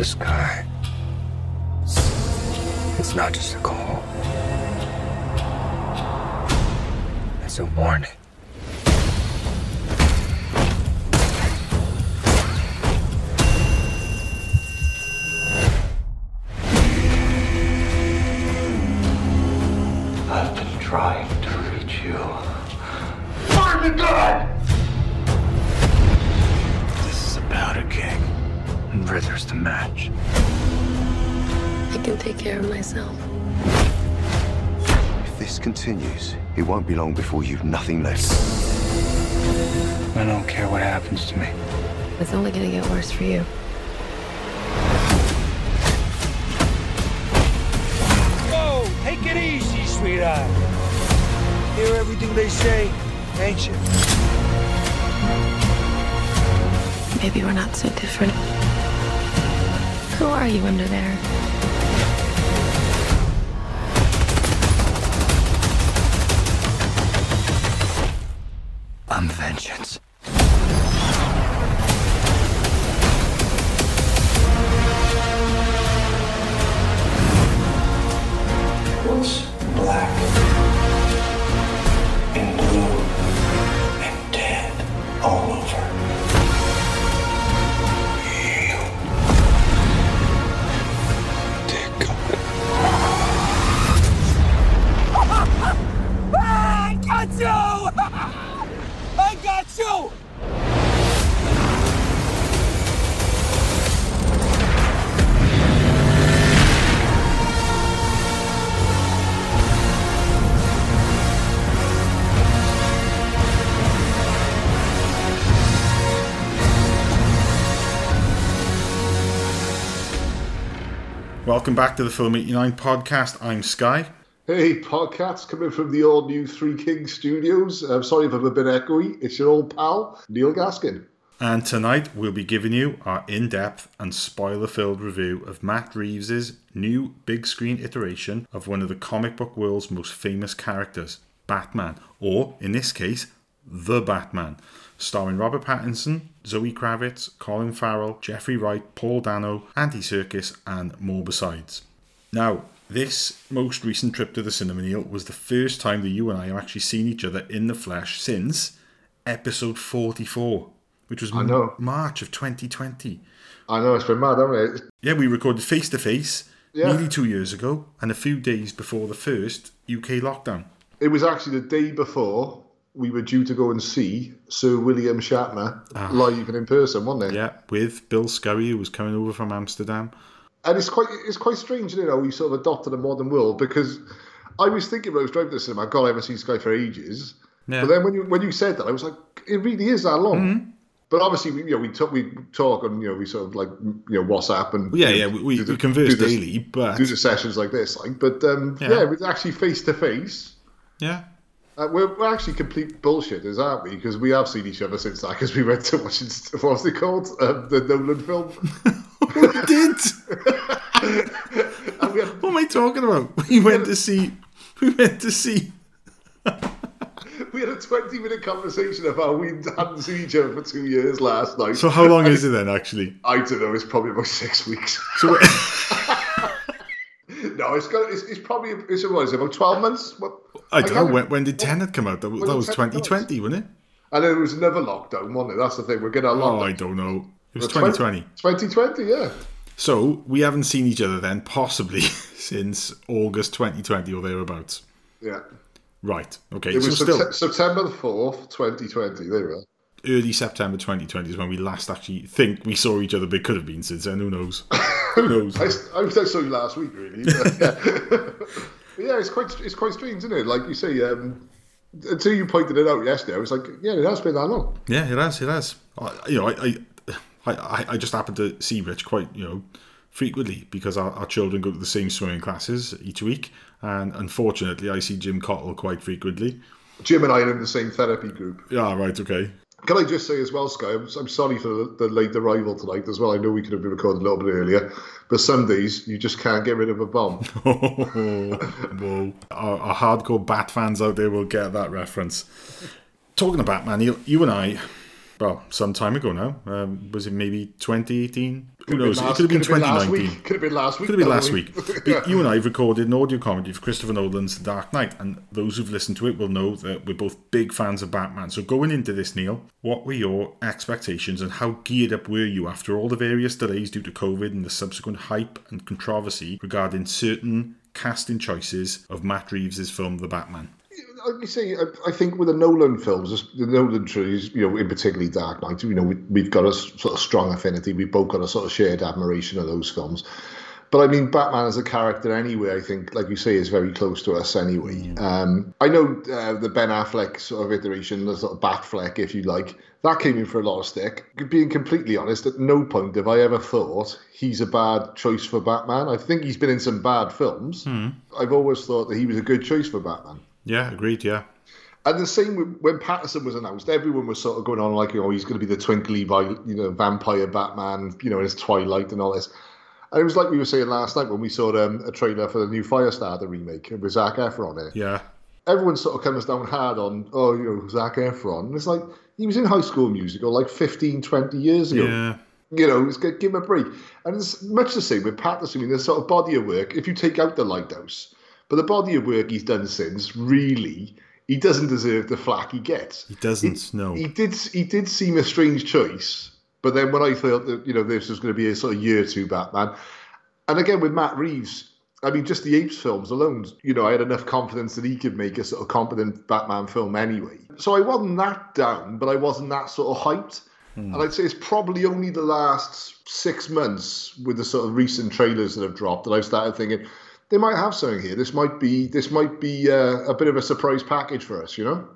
the sky. It's not just a call. It's a warning. Won't be long before you've nothing left. I don't care what happens to me. It's only gonna get worse for you. Whoa, take it easy, sweetheart. Hear everything they say, ain't you? Maybe we're not so different. Who are you under there? Vengeance. Welcome back to the Film 89 podcast. I'm Skye. Hey, podcasts coming from the all new Three Kings studios. I'm sorry if I'm a bit echoey. It's your old pal, Neil Gaskin. And tonight we'll be giving you our in depth and spoiler filled review of Matt Reeves' new big screen iteration of one of the comic book world's most famous characters, Batman, or in this case, The Batman, starring Robert Pattinson, Zoe Kravitz, Colin Farrell, Jeffrey Wright, Paul Dano, Andy Serkis, and more besides. Now, this most recent trip to the cinema, Neil, was the first time that you and I have actually seen each other in the flesh since episode 44, which was I know. March of 2020. I know it's been mad, hasn't it? Yeah, we recorded face to face nearly two years ago and a few days before the first UK lockdown. It was actually the day before we were due to go and see Sir William Shatner live and in person, wasn't it? Yeah, with Bill Scurry, who was coming over from Amsterdam. And it's quite it's quite strange, you know, we sort of adopted a modern world because I was thinking when I was driving to the cinema, God, I haven't seen Skye for ages. Yeah. But then when you when you said that, I was like, it really is that long. But obviously, we, you know, we talk we talk and you know we sort of like you know WhatsApp and Yeah, yeah, we, we, the- we converse daily, but do the sessions like this, like. But um, Yeah. yeah. it was actually face to face. yeah, Uh, We're, we're actually complete bullshitters, aren't we? Because we have seen each other since that. Because we went to watch it, what's it called, um, the Nolan film. we did. We had, What am I talking about? We went to see. We went to see. we had a twenty-minute conversation of how we hadn't seen each other for two years last night. So how long is it then? Actually, I don't know. It's probably about six weeks. so no, it's got. It's, it's probably. It's what is it? About twelve months. What? I don't know when, when did Tenet come out. That, was- that was was Tenet come out? 2020, wasn't it? And then there was another lockdown, wasn't it? That's the thing. We're getting a Oh. I don't know. It was 2020. 2020, yeah. So we haven't seen each other then, possibly since August 2020 or thereabouts. Yeah. Right. Okay. It was so still September the 4th, 2020. There we are. Early September 2020 is when we last actually think we saw each other. But it could have been since then. Who knows? Who knows? I, I I saw you last week, really. But, yeah. Yeah, it's quite it's quite strange, isn't it? Like you say, um, until you pointed it out yesterday, I was like, yeah, it has been that long. Yeah, it has. It has. I, you know, I, I, I, I just happen to see Rich quite, you know, frequently because our, our children go to the same swimming classes each week, and unfortunately, I see Jim Cottle quite frequently. Jim and I are in the same therapy group. Yeah, right. Okay. Can I just say as well, Skye, I'm, I'm sorry for the, the late arrival tonight as well. I know we could have been recorded a little bit earlier, but some days you just can't get rid of a bomb. Oh, whoa. Our, our hardcore Bat fans out there will get that reference. Talking of Batman, you, you and I, well, some time ago now. Um, was it maybe 2018? Who Could knows? been It last- could have been could have been last 2019. week. Could have been last week. Could have been last week. But you and I have recorded an audio comedy for Christopher Nolan's The Dark Knight, and those who've listened to it will know that we're both big fans of Batman. So going into this, Neil, what were your expectations and how geared up were you after all the various delays due to COVID and the subsequent hype and controversy regarding certain casting choices of Matt Reeves' film The Batman? Like you say, I, I think with the Nolan films, the Nolan trilogies, you know, in particularly Dark Knight, you know, we, we've got a sort of strong affinity. We've both got a sort of shared admiration of those films. But I mean, Batman as a character, anyway, I think, like you say, is very close to us anyway. Um, I know uh, the Ben Affleck sort of iteration, the sort of Batfleck, if you like, that came in for a lot of stick. Being completely honest, at no point have I ever thought he's a bad choice for Batman. I think he's been in some bad films. I've always thought that he was a good choice for Batman. Yeah, agreed, yeah. And the same with, when Pattinson was announced, everyone was sort of going on like, oh, he's going to be the twinkly, you know, vampire Batman, you know, in his twilight and all this. And it was like we were saying last night when we saw um, a trailer for the new Firestar, Firestarter remake with Zac Efron in it. Yeah. Everyone sort of comes down hard on, oh, you know, Zac Efron. And it's like, he was in High School Musical like 15, 20 years ago. Yeah. You know, it's, give him a break. And it's much the same with Pattinson. I mean, the sort of body of work, if you take out the lighthouse, but the body of work he's done since, really, he doesn't deserve the flack he gets. He doesn't, no. He did. He did seem a strange choice, but then when I thought that you know this was going to be a sort of year two Batman, and again with Matt Reeves, I mean just the Apes films alone, you know, I had enough confidence that he could make a sort of competent Batman film anyway. So I wasn't that down, but I wasn't that sort of hyped. Hmm. And I'd say it's probably only the last six months with the sort of recent trailers that have dropped that I've started thinking they might have something here. This might be this might be uh, a bit of a surprise package for us, you know.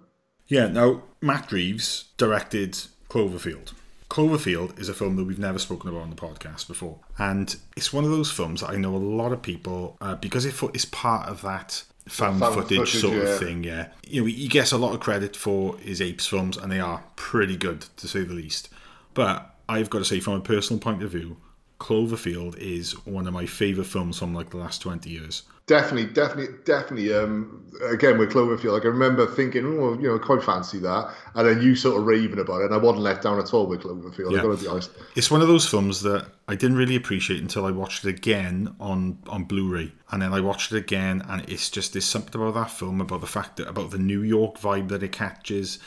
Yeah, now, Matt Reeves directed Cloverfield. Cloverfield is a film that we've never spoken about on the podcast before. And it's one of those films that I know a lot of people, uh, because it it's part of that found, Found footage, footage, sort yeah. of thing, yeah. You know, he gets a lot of credit for his Apes films, and they are pretty good, to say the least. But I've got to say, from a personal point of view, Cloverfield is one of my favourite films from like the last 20 years. Definitely, definitely, definitely. Um, again with Cloverfield, like I remember thinking, oh, you know, quite fancy that, and then you sort of raving about it, and I wasn't let down at all with Cloverfield. Yeah. I've got to be honest. It's one of those films that I didn't really appreciate until I watched it again on, on Blu-ray, and then I watched it again, and it's just there's something about that film about the fact that about the New York vibe that it catches,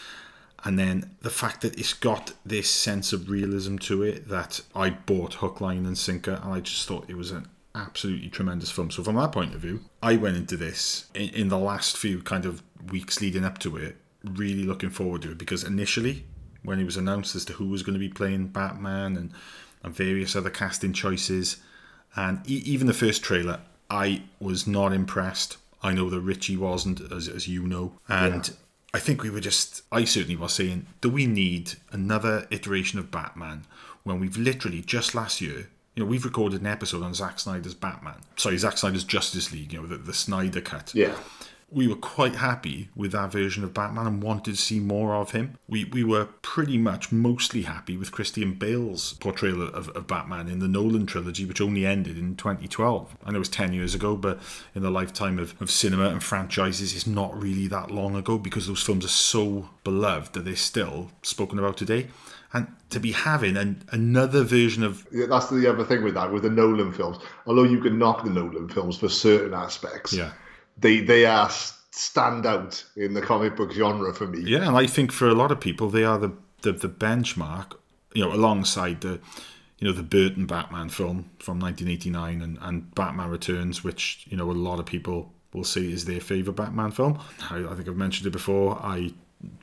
and then the fact that it's got this sense of realism to it that I bought hook, line, and sinker, and I just thought it was an absolutely tremendous film. So from that point of view, I went into this in, in the last few kind of weeks leading up to it, really looking forward to it because initially when it was announced as to who was going to be playing Batman and, and various other casting choices. And e- even the first trailer, I was not impressed. I know that Richie wasn't, as, as you know. And I think we were just, I certainly was saying, do we need another iteration of Batman when we've literally just last year, you know, we've recorded an episode on Zack Snyder's Batman. Sorry, Zack Snyder's Justice League, you know, the, the Snyder cut Yeah, we were quite happy with that version of Batman and wanted to see more of him. We we were pretty much mostly happy with Christian Bale's portrayal of, of Batman in the Nolan trilogy, which only ended in 2012. I know it was 10 years ago, but in the lifetime of, of cinema and franchises, it's not really that long ago because those films are so beloved that they're still spoken about today. And to be having an, another version of yeah, that's the other thing with that with the Nolan films. Although you can knock the Nolan films for certain aspects, yeah. They they are stand out in the comic book genre for me. Yeah, and I think for a lot of people, they are the, the, the benchmark, you know, alongside the, you know, the Burton Batman film from 1989 and, and Batman Returns, which, you know, a lot of people will say is their favourite Batman film. I, I think I've mentioned it before. I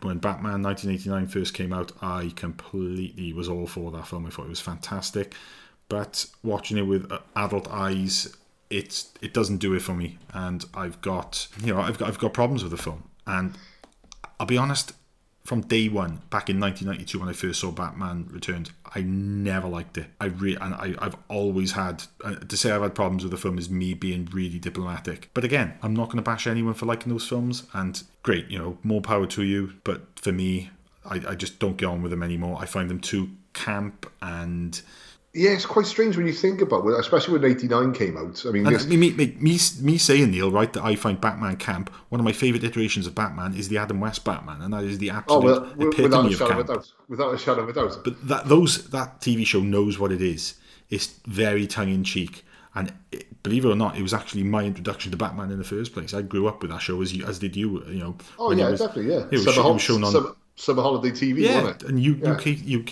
when Batman 1989 first came out, I completely was all for that film. I thought it was fantastic. But watching it with uh, adult eyes, it's it doesn't do it for me, and I've got you know I've got I've got problems with the film, and I'll be honest. From day one, back in 1992, when I first saw Batman Returns, I never liked it. I re- and I, I've always had uh, to say I've had problems with the film is me being really diplomatic. But again, I'm not going to bash anyone for liking those films. And great, you know, more power to you. But for me, I, I just don't get on with them anymore. I find them too camp and Yeah, it's quite strange when you think about it, especially when '89 came out. I mean, this, me, me, me, me, saying, Neil, right, that I find Batman camp, one of my favourite iterations of Batman is the Adam West Batman, and that is the oh, absolute well, epitome without a of of camp. doubt, without a shadow of a doubt. But that those that TV show knows what it is. It's very tongue in cheek, and it, believe it or not, it was actually my introduction to Batman in the first place. I grew up with that show, as you, as did you. You know. oh yeah, was- definitely, yeah. It was, summer, it was shown on. summer, summer holiday TV, yeah, wasn't it? and U, Yeah. UK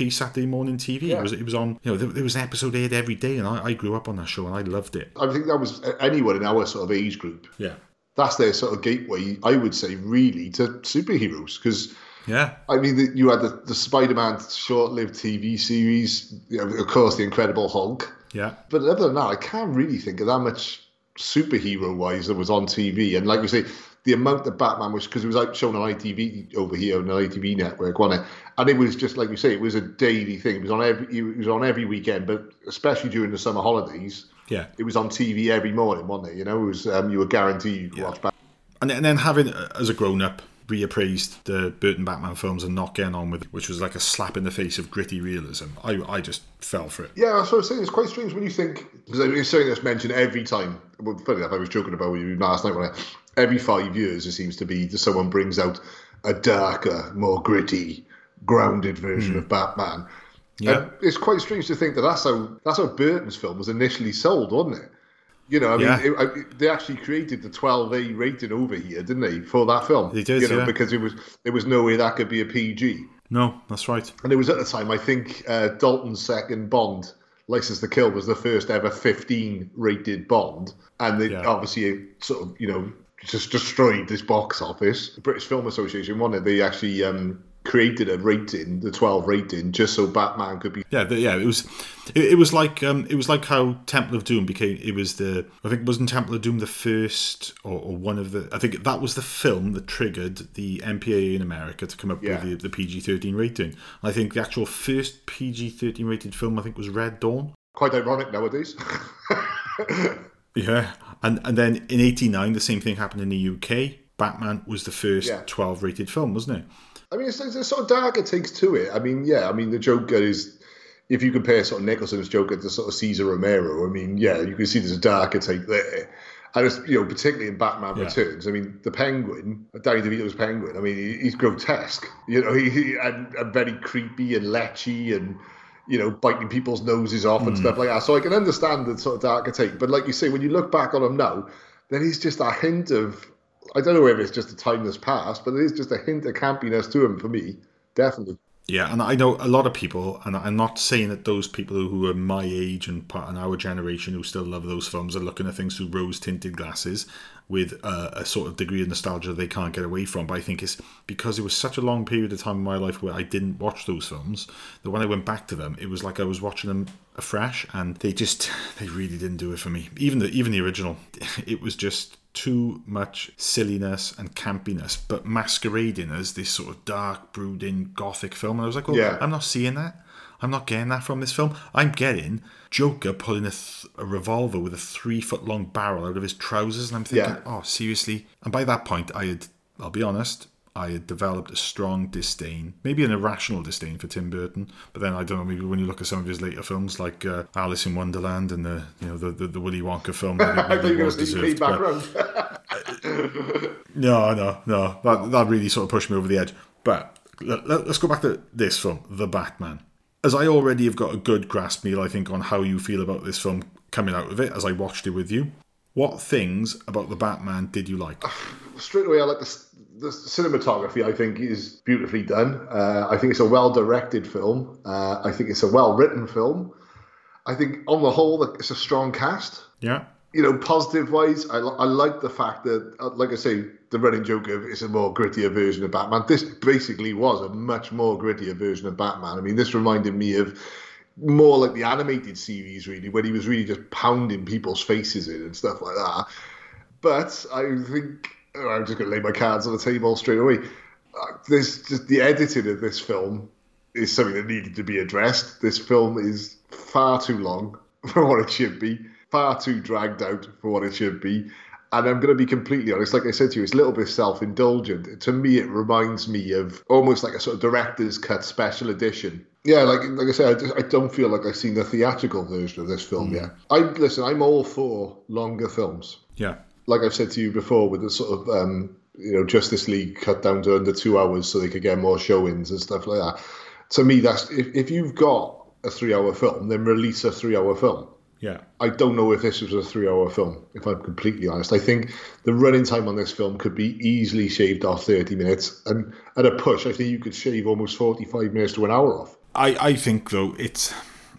UK Saturday morning TV. Yeah. It was it was on. You know, there, there was an episode aired every day, and I, I grew up on that show, and I loved it. I think that was anyone in our sort of age group. Yeah, That's their sort of gateway, I would say, really, to superheroes. Because yeah, I mean, you had the, the Spider-Man short-lived TV series, you know, of course, the Incredible Hulk. yeah. But other than that, I can't really think of that much superhero-wise that was on TV. And like you say, the amount that Batman was because it was like shown on ITV over here on the ITV network, wasn't it? And it was just like you say, it was a daily thing. It was on every it was on every weekend, but especially during the summer holidays, Yeah. it was on TV every morning, wasn't it? You know, it was um, you were guaranteed you could watch Batman. And then, and then having, uh, as a grown up, reappraised the Burton Batman films and not getting on with it, which was like a slap in the face of gritty realism. I, I just fell for it. Yeah, that's what I was saying. It's quite strange when you think because it's something that's mentioned every time. Well, funny enough, I was joking about you last night when I, every five years it seems to be that someone brings out a darker, more gritty, grounded version of Batman. Yeah. And it's quite strange to think that that's how that's how Burton's film was initially sold, wasn't it? You know, I mean, Yeah. it, I, they actually created the 12A rating over here, didn't they, for that film? They did, you know, yeah. because it was there was no way that could be a PG. No, that's right. And it was at the time, I think, uh, Dalton's second Bond, License to Kill, was the first ever 15 rated Bond. And they Yeah. obviously sort of, you know, just destroyed this box office. The British Film Association wanted, they actually um, created a rating, the 12 rating, just so Batman could be. Yeah, yeah. It was, it, it was like, um, it was like how Temple of Doom became. It was the, I think, wasn't Temple of Doom the first or, or one of the? I think that was the film that triggered the MPAA in America to come up Yeah. with the, the PG thirteen rating. I think the actual first PG thirteen rated film, I think, was Red Dawn. Quite ironic nowadays. Yeah, and and then in '89, the same thing happened in the UK. Batman was the first Yeah. 12 rated film, wasn't it? I mean, it's, it's sort of darker takes to it. I mean, yeah, I mean, the Joker is, if you compare sort of Nicholson's Joker to sort of Cesar Romero, I mean, yeah, you can see there's a darker take there. And it's, you know, particularly in Batman Yeah. Returns, I mean, the Penguin, Danny DeVito's Penguin, I mean, he, he's grotesque, you know, he, he and, and very creepy and lechy and, you know, biting people's noses off and hmm. stuff like that. So I can understand the sort of take. But like you say, when you look back on him now, then he's just a hint of, I don't know whether it's just a time that's passed, but it is just a hint of campiness to him for me. Definitely. Yeah, and I know a lot of people, and I'm not saying that those people who are my age and part in our generation who still love those films are looking at things through rose tinted glasses with a, a sort of degree of nostalgia they can't get away from. But I think it's because it was such a long period of time in my life where I didn't watch those films that when I went back to them, it was like I was watching them afresh, and they just they really didn't do it for me. Even the even the original, it was just too much silliness and campiness, but masquerading as this sort of dark, brooding, gothic film. And I was like, well, Yeah. I'm not seeing that. I'm not getting that from this film. I'm getting Joker pulling a, th- a revolver with a three foot long barrel out of his trousers. And I'm thinking, Yeah. oh, seriously? And by that point, I had, I'll be honest, I had developed a strong disdain, maybe an irrational disdain for Tim Burton. But then I don't know, maybe when you look at some of his later films like uh, Alice in Wonderland and the you know the the, the Willy Wonka film, I think I think maybe it was was deserved. but- no, no, no. That, that really sort of pushed me over the edge. But let, us go back to this film, The Batman. As I already have got a good grasp, Neil, I think, on how you feel about this film coming out of it, as I watched it with you. What things about The Batman did you like? Straight away, I like the, the cinematography. I think is beautifully done. Uh, I think it's a well directed film. Uh, I think it's a well written film. I think on the whole, it's a strong cast. Yeah? You know, positive wise, I, I like the fact that, uh, like I say, the running joke it's a more grittier version of Batman. This basically was a much more grittier version of Batman. I mean, this reminded me of more like the animated series, really, when he was really just pounding people's faces in and stuff like that. But I think oh, I'm just going to lay my cards on the table straight away. Uh, this just the editing of this film is something that needed to be addressed. This film is far too long for what it should be, far too dragged out for what it should be. And I'm going to be completely honest, like I said to you, it's a little bit self indulgent. To me, it reminds me of almost like a sort of director's cut special edition Yeah, like like I said, I, just, I don't feel like I've seen the theatrical version of this film yet. I listen. I'm all for longer films. Yeah. Like I've said to you before, with the sort of um, you know Justice League cut down to under two hours so they could get more showings and stuff like that. To me, that's if, if you've got a three-hour film, then release a three-hour film. Yeah. I don't know if this was a three-hour film. If I'm completely honest, I think the running time on this film could be easily shaved off 30 minutes, and at a push, I think you could shave almost 45 minutes to an hour off. I, I think though it's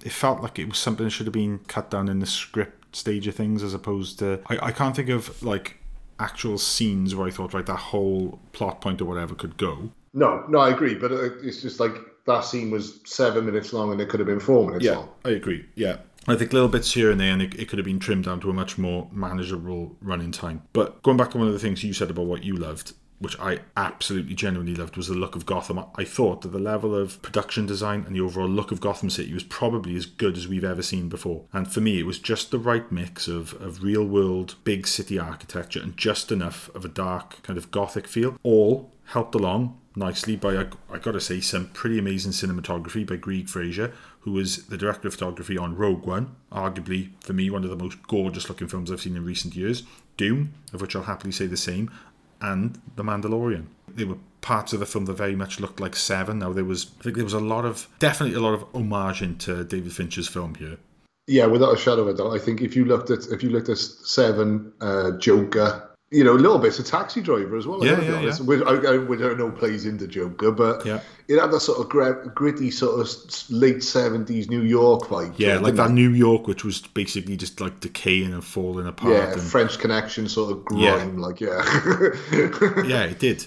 it felt like it was something that should have been cut down in the script stage of things as opposed to I, I can't think of like actual scenes where I thought right that whole plot point or whatever could go. No, no, I agree, but uh, it's just like that scene was seven minutes long and it could have been four minutes Yeah, long. I agree. Yeah. I think little bits here and there, and it, it could have been trimmed down to a much more manageable running time. But going back to one of the things you said about what you loved, which I absolutely genuinely loved, was the look of Gotham. I- I thought that the level of production design and the overall look of Gotham City was probably as good as we've ever seen before. And for me, it was just the right mix of, of real world, big city architecture and just enough of a dark, kind of gothic feel, all helped along nicely by, I, I gotta say, some pretty amazing cinematography by Greig Fraser, who was the director of photography on Rogue One, arguably, for me, one of the most gorgeous looking films I've seen in recent years. Dune, of which I'll happily say the same, and The Mandalorian. They were parts of the film that very much looked like Seven. Now there was, I think there was a lot of, definitely a lot of homage into David Fincher's film here. Yeah, without a shadow of a doubt. I think if you looked at if you looked at Seven, uh, Joker, you know, a little bit of Taxi Driver as well. Yeah, yeah, yeah. Which I, I, which I know plays into Joker, but Yeah. it had that sort of gritty, sort of late seventies New York vibe. Yeah, like that didn't New York, which was basically just like decaying and falling apart. Yeah, and, French Connection sort of grime, Yeah. like yeah, yeah, it did.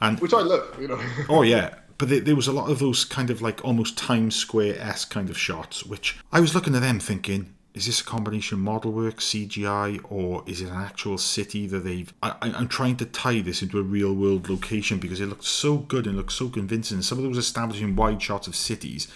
And which I love. You know, Oh yeah, but there, there was a lot of those kind of like almost Times Square esque kind of shots, which I was looking at them thinking, is this a combination model work, CGI, or is it an actual city that they've? I, I'm trying to tie this into a real world location because it looked so good and looked so convincing. Some of those establishing wide shots of cities.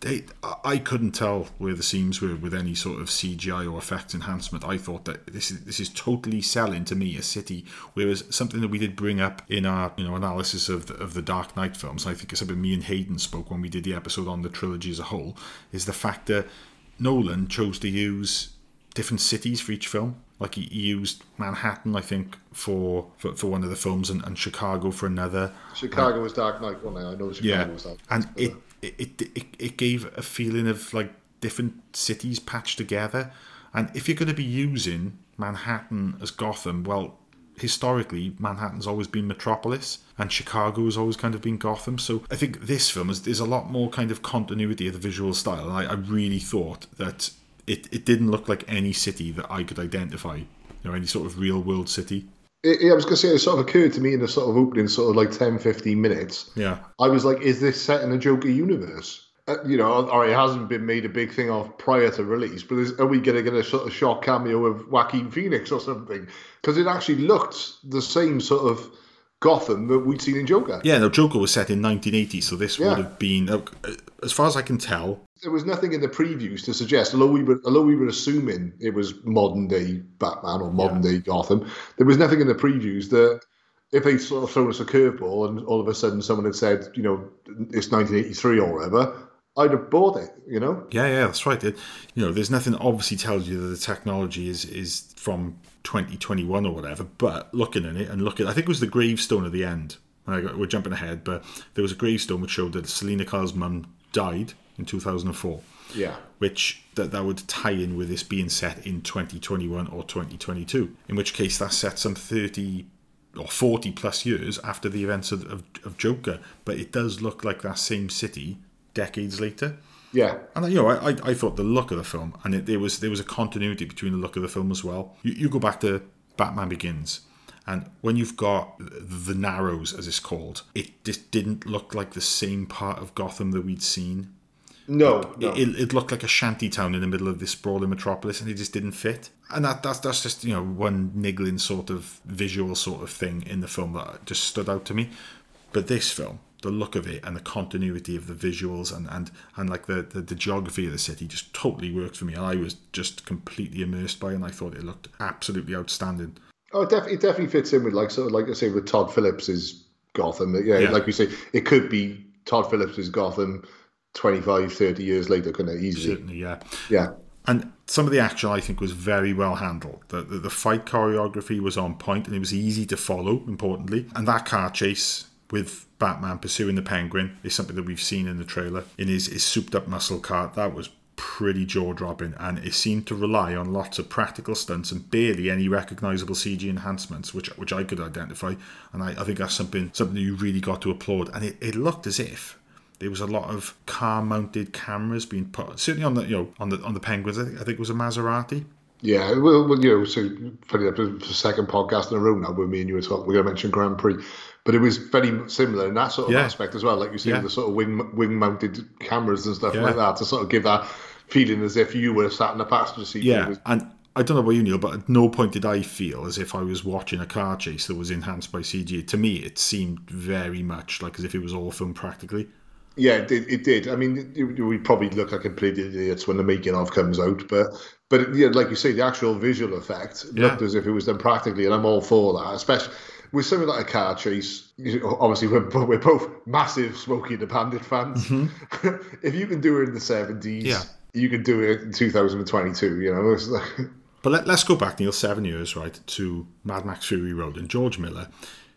They, I- couldn't tell where the seams were with any sort of CGI or effects enhancement. I thought that this is this is totally selling to me a city. Whereas something that we did bring up in our you know analysis of the, of the Dark Knight films, I think it's something me and Hayden spoke when we did the episode on the trilogy as a whole, is the fact that Nolan chose to use different cities for each film. Like he, he used Manhattan, I think, for, for for one of the films, and, and Chicago for another. Chicago was Dark Knight, wasn't it? I know Chicago Yeah, was Dark. and it, uh, it it it it gave a feeling of like different cities patched together. And if you're going to be using Manhattan as Gotham, well, historically Manhattan's always been Metropolis, and Chicago has always kind of been Gotham. So I think this film is there's a lot more kind of continuity of the visual style, and I, I really thought that it it didn't look like any city that I could identify, you know, any sort of real world city. Yeah, I was going to say, it sort of occurred to me in the sort of opening, sort of like 10, 15 minutes. Yeah. I was like, is this set in a Joker universe? Uh, you know, or it hasn't been made a big thing of prior to release, but is, are we going to get a sort of short cameo of Joaquin Phoenix or something? Because it actually looked the same sort of Gotham that we'd seen in Joker. Yeah, no, Joker was set in 1980, so this Yeah. would have been, uh, as far as I can tell, There was nothing in the previews to suggest, although we were, although we were assuming it was modern day Batman or modern day Gotham, there was nothing in the previews that if they sort of thrown us a curveball and all of a sudden someone had said, you know, it's 1983 or whatever, I'd have bought it, you know? Yeah, yeah, that's right. It, you know, there's nothing obviously tells you that the technology is is from 2021 or whatever. But looking at it and looking, I think it was the gravestone at the end. I got, we're jumping ahead, but there was a gravestone which showed that Selina Kyle's mum died in 2004. Yeah. Which that that would tie in with this being set in 2021 or 2022. In which case, that's set some 30 or 40 plus years after the events of, of, of Joker. But it does look like that same city decades later. Yeah. And you know, I, I, I thought the look of the film, and it, there was there was a continuity between the look of the film as well. You, you go back to Batman Begins, and when you've got the Narrows, as it's called, it just didn't look like the same part of Gotham that we'd seen. No, no. It, it looked like a shanty town in the middle of this sprawling metropolis, and it just didn't fit. And that that's that's just you know one niggling sort of visual sort of thing in the film that just stood out to me. But this film, the look of it and the continuity of the visuals and and, and like the, the, the geography of the city just totally worked for me. I was just completely immersed by it and I thought it looked absolutely outstanding. Oh, it, def- it definitely fits in with like sort of like I say with Todd Phillips's Gotham. Yeah, Yeah. like we say, it could be Todd Phillips's Gotham 25, 30 years later, couldn't it? Easily. Certainly, yeah. Yeah. And some of the action I think was very well handled. The, the, the fight choreography was on point and it was easy to follow, importantly. And that car chase with Batman pursuing the penguin is something that we've seen in the trailer in his, his souped up muscle car. That was pretty jaw dropping and it seemed to rely on lots of practical stunts and barely any recognizable CG enhancements, which which I could identify. And I, I think that's something something that you really got to applaud. And it, it looked as if there was a lot of car mounted cameras being put certainly on the you know on the on the penguins. I think I think it was a Maserati. Yeah, well, well you know, so funny for the second podcast in a row now, with me and you were talking, we're going to mention Grand Prix, but it was very similar in that sort of Yeah. aspect as well. Like you see, Yeah. the sort of wing wing mounted cameras and stuff Yeah. like that to sort of give that feeling as if you were sat in the passenger seat. Yeah, was- and I don't know about you, Neil, but at no point did I feel as if I was watching a car chase that was enhanced by CG. To me, it seemed very much like as if it was all filmed practically. Yeah, it did. It did. I mean, it, we probably look like complete idiots when the making of comes out, but but yeah, like you say, the actual visual effect Yeah. looked as if it was done practically, and I'm all for that. Especially with something like a car chase. Obviously, we're we're both massive Smokey the Bandit fans. if you can do it in the 70s, Mm-hmm. Yeah. you can do it in 2022. You know, like, But let, let's go back, Neil, seven years, right, to Mad Max Fury Road. And George Miller,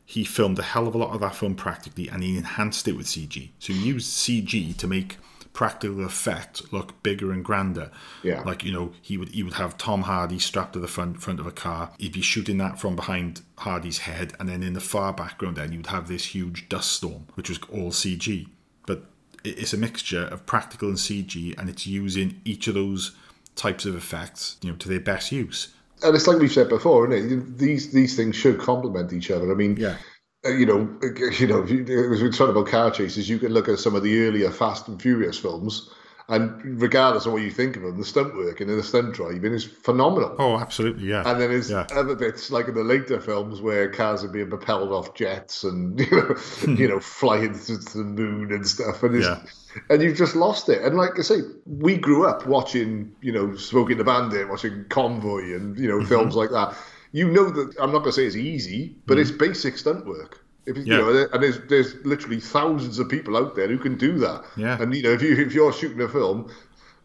he filmed a hell of a lot of that film practically and he enhanced it with CG. So he used CG to make practical effect look bigger and grander. Yeah. Like, you know, he would he would have Tom Hardy strapped to the front front of a car. He'd be shooting that from behind Hardy's head, and then in the far background then you'd have this huge dust storm, which was all CG. But it's a mixture of practical and CG, and it's using each of those types of effects, you know, to their best use. and it's like we've said before, isn't it? These these things should complement each other. I mean, Yeah. Uh, you know, you know, if you, as we talked about car chases, you can look at some of the earlier Fast and Furious films, and regardless of what you think of them, the stunt work and the stunt driving is phenomenal. Oh, absolutely, yeah. And then there's yeah. other bits like in the later films where cars are being propelled off jets and you know, you know, flying to, the moon and stuff, and it's, Yeah. and you've just lost it. And like I say, we grew up watching, you know, Smoking the Bandit, watching Convoy, and you know, Mm-hmm. films like that. You know that I'm not going to say it's easy, but it's mm. basic stunt work. If you. Yeah. you know, and there's there's literally thousands of people out there who can do that. Yeah. And you know, if you if you're shooting a film,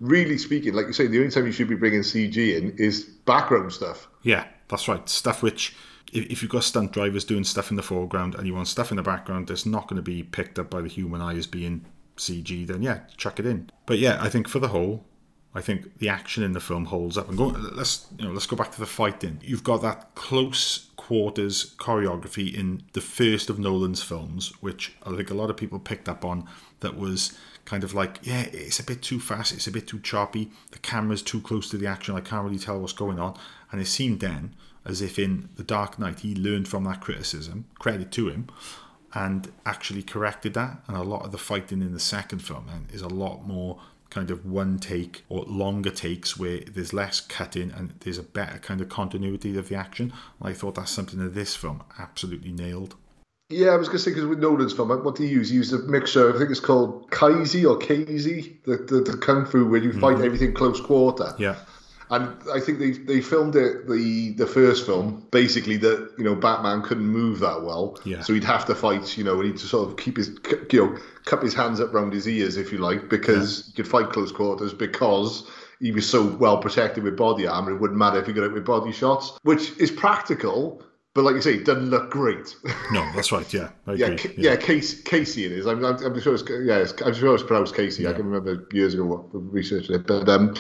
really speaking, like you say, the only time you should be bringing CG in is background stuff. Yeah, that's right. Stuff which, if, if you've got stunt drivers doing stuff in the foreground and you want stuff in the background that's not going to be picked up by the human eye as being CG, then yeah, chuck it in. But yeah, I think for the whole, I think the action in the film holds up. And let's you know, let's go back to the fighting. You've got that close quarters choreography in the first of Nolan's films, which I think a lot of people picked up on. That was kind of like, yeah, it's a bit too fast, it's a bit too choppy. The camera's too close to the action. I can't really tell what's going on. And it seemed then as if in The Dark Knight he learned from that criticism, credit to him, and actually corrected that. And a lot of the fighting in the second film is a lot more kind of one take or longer takes where there's less cutting and there's a better kind of continuity of the action. And I thought that's something that this film absolutely nailed. Yeah, I was going to say because with Nolan's film, what do you use? He used a mixture. I think it's called Keysi or Keysi, the, the the kung fu where you fight mm-hmm. everything close quarter. Yeah. And I think they they filmed it the the first film basically that you know Batman couldn't move that well, Yeah. so he'd have to fight. You know, he'd to sort of keep his you know cup his hands up round his ears if you like because he could fight close quarters because he was so well protected with body armor. It wouldn't matter if he got it with body shots, which is practical. But like you say, it doesn't look great. No, that's right. Yeah. Yeah. K- yeah, Keysi, Keysi it is. I'm, I'm, I'm sure it's yeah, it's, I'm sure it's pronounced Casey. I can remember years ago what- researching it, but um,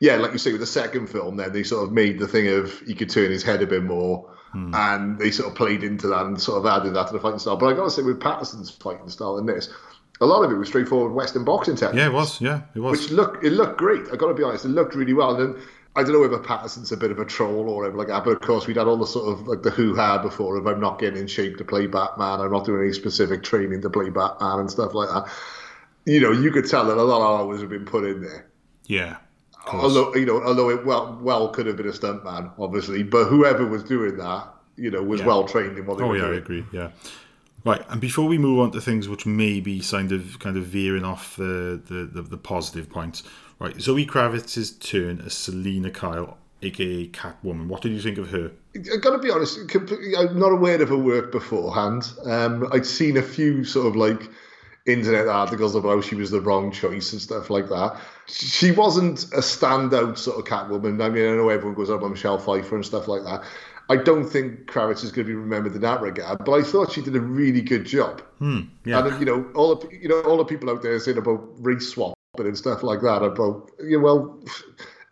yeah, like you say with the second film, then they sort of made the thing of he could turn his head a bit more, Hmm. and they sort of played into that and sort of added that to the fighting style. But I gotta say, with Pattinson's fighting style in this, a lot of it was straightforward Western boxing techniques. Yeah, it was. Yeah, it was. Which look, it looked great. I got to be honest, it looked really well. And then, I don't know whether Pattinson's a bit of a troll or whatever like that, but of course we'd had all the sort of like the hoo ha before of I'm not getting in shape to play Batman, I'm not doing any specific training to play Batman and stuff like that. You know, you could tell that a lot of hours have been put in there. yeah. Although you know, although it well well could have been a stuntman, obviously, but whoever was doing that, you know, was Yeah. well trained in what they Oh were yeah, I agree. Yeah. Right, and before we move on to things which may be kind of kind of veering off the the, the, the positive points, right? Zoe Kravitz's turn as Selina Kyle, aka Catwoman. What did you think of her? I got to be honest, completely, I'm not aware of her work beforehand. Um, I'd seen a few sort of like internet articles about how she was the wrong choice and stuff like that. She wasn't a standout sort of Catwoman. I mean, I know everyone goes up on Michelle Pfeiffer and stuff like that. I don't think Kravitz is going to be remembered in that regard, but I thought she did a really good job. Hmm, yeah. And you know, all the you know all the people out there saying about race swapping and stuff like that about you know, well.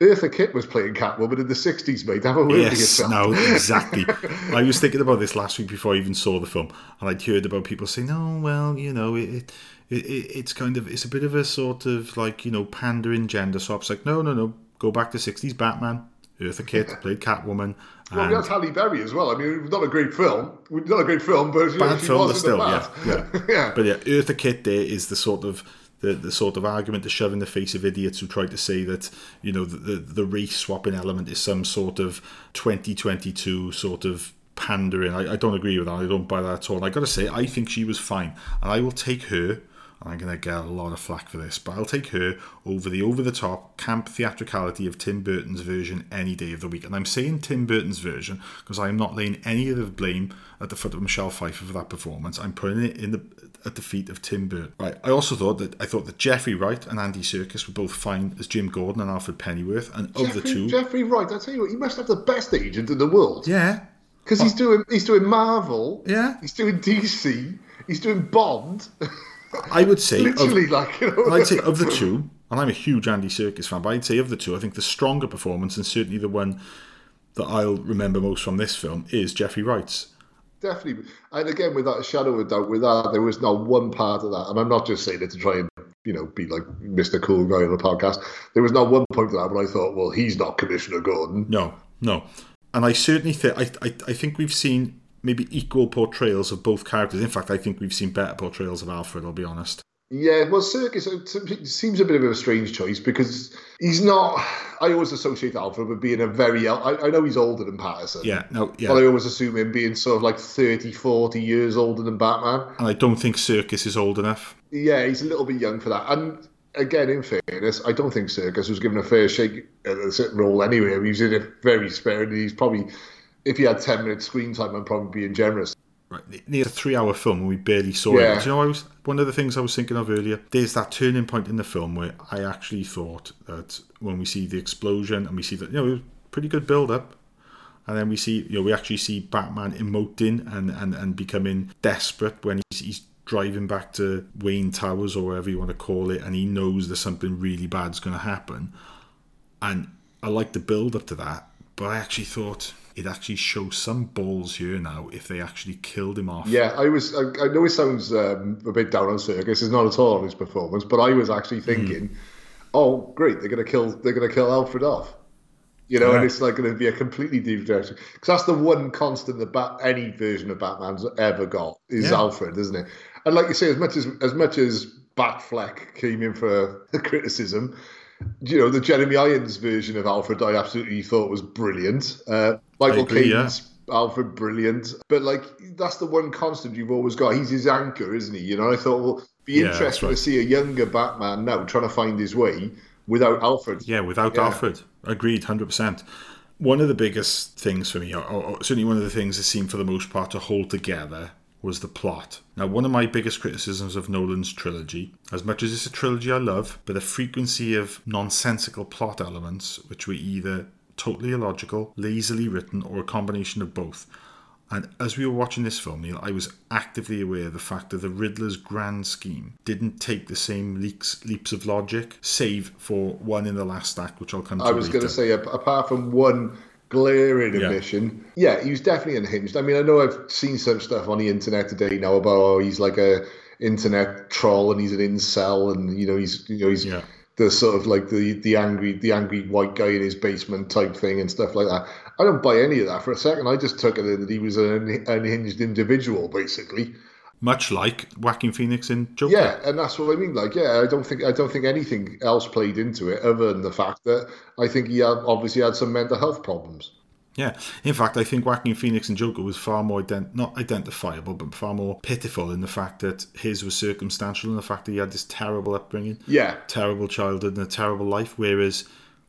Eartha Kitt was playing Catwoman in the 60s, mate. Have a word Yes, yourself. no, exactly. I was thinking about this last week before I even saw the film, and I'd heard about people saying, "Oh, well, you know, it, it, it it's kind of it's a bit of a sort of like you know pandering gender swap." It's like, no, no, no, go back to '60s Batman. Eartha Kitt played Catwoman. Well, and we had Halle Berry as well. I mean, not a great film. Not a great film, but know, bad film, but still, bad. yeah, yeah. yeah. But yeah, Eartha Kitt there is the sort of the, the sort of argument to shove in the face of idiots who try to say that you know the the, the race swapping element is some sort of 2022 sort of pandering. I, I don't agree with that. I don't buy that at all. I got to say, I think she was fine, and I will take her. and I'm going to get a lot of flack for this, but I'll take her over the over the top camp theatricality of Tim Burton's version any day of the week. And I'm saying Tim Burton's version because I'm not laying any of the blame at the foot of Michelle Pfeiffer for that performance. I'm putting it in the at the feet of Tim Burton. Right. I also thought that I thought that Jeffrey Wright and Andy Serkis were both fine as Jim Gordon and Alfred Pennyworth, and of the two, Jeffrey Wright, I tell you what, he must have the best agent in the world. yeah, Because he's oh. doing he's doing Marvel. Yeah. He's doing DC. He's doing Bond. I would say of- Literally, like you know. I'd say of the two, and I'm a huge Andy Serkis fan, but I'd say of the two, I think the stronger performance, and certainly the one that I'll remember most from this film, is Jeffrey Wright's. Definitely. And again, without a shadow of doubt, with that, there was not one part of that. And I'm not just saying it to try and, you know, be like Mr. Cool Guy on the podcast. There was not one point of that when I thought, well, he's not Commissioner Gordon. No, no. And I certainly think I, I I think we've seen maybe equal portrayals of both characters. In fact, I think we've seen better portrayals of Alfred. I'll be honest. Yeah, well, Serkis uh, seems a bit of a strange choice because he's not. I always associate Alfred with being a very. I, I know he's older than Pattinson. Yeah, no, yeah. But I always assume him being sort of like 30, 40 years older than Batman. and I don't think Serkis is old enough. Yeah, he's a little bit young for that. And again, in fairness, I don't think Serkis was given a fair shake at a certain role anyway. He was in it very sparingly. He's probably, if he had 10 minutes screen time, I'm probably being generous. Right, near a three-hour film, and we barely saw Yeah. it. Do you know, I was one of the things I was thinking of earlier. There's that turning point in the film where I actually thought that when we see the explosion and we see that you know it was pretty good build-up, and then we see you know we actually see Batman emoting and and, and becoming desperate when he's, he's driving back to Wayne Towers or whatever you want to call it, and he knows that something really bad's going to happen. And I like the build up to that, but I actually thought it actually shows some balls here now if they actually killed him off. Yeah, I was. I, I know it sounds um, a bit down on Serkis. It's not at all on his performance, but I was actually thinking, oh, great, they're gonna kill. They're gonna kill Alfred off. You know, Yeah. and it's like going to be a completely different direction because that's the one constant that Bat, any version of Batman's ever got is Yeah. Alfred, isn't it? And like you say, as much as as much as Batfleck came in for criticism, you know, the Jeremy Irons version of Alfred I absolutely thought was brilliant. Uh, Michael agree, yeah. Alfred brilliant, but like that's the one constant you've always got. He's his anchor, isn't he? You know, I thought, well, be Yeah, interested right. to see a younger Batman now trying to find his way without Alfred. Yeah, without Yeah. Alfred. Agreed, 100%. One of the biggest things for me, or, or certainly one of the things that seemed for the most part to hold together, was the plot. Now, one of my biggest criticisms of Nolan's trilogy, as much as it's a trilogy I love, but the frequency of nonsensical plot elements, which were either totally illogical, lazily written, or a combination of both. And as we were watching this film, Neil, I was actively aware of the fact that the Riddler's grand scheme didn't take the same leaks, leaps of logic, save for one in the last act, which I'll come to I was going to say, apart from one glaring Yeah. admission, yeah. he was definitely unhinged. I mean, I know I've seen some stuff on the internet today now about oh, he's like a internet troll and he's an incel and you know he's you know he's Yeah. the sort of like the the angry the angry white guy in his basement type thing and stuff like that. I don't buy any of that for a second. I just took it in that he was an unhinged individual, basically. Much like Joaquin Phoenix in Joker. Yeah, and that's what I mean. Like, yeah, I don't think I don't think anything else played into it other than the fact that I think he had, obviously had some mental health problems. Yeah. In fact, I think Joaquin Phoenix and Joker was far more ident- not identifiable, but far more pitiful in the fact that his was circumstantial and the fact that he had this terrible upbringing, Yeah, terrible childhood, and a terrible life. Whereas,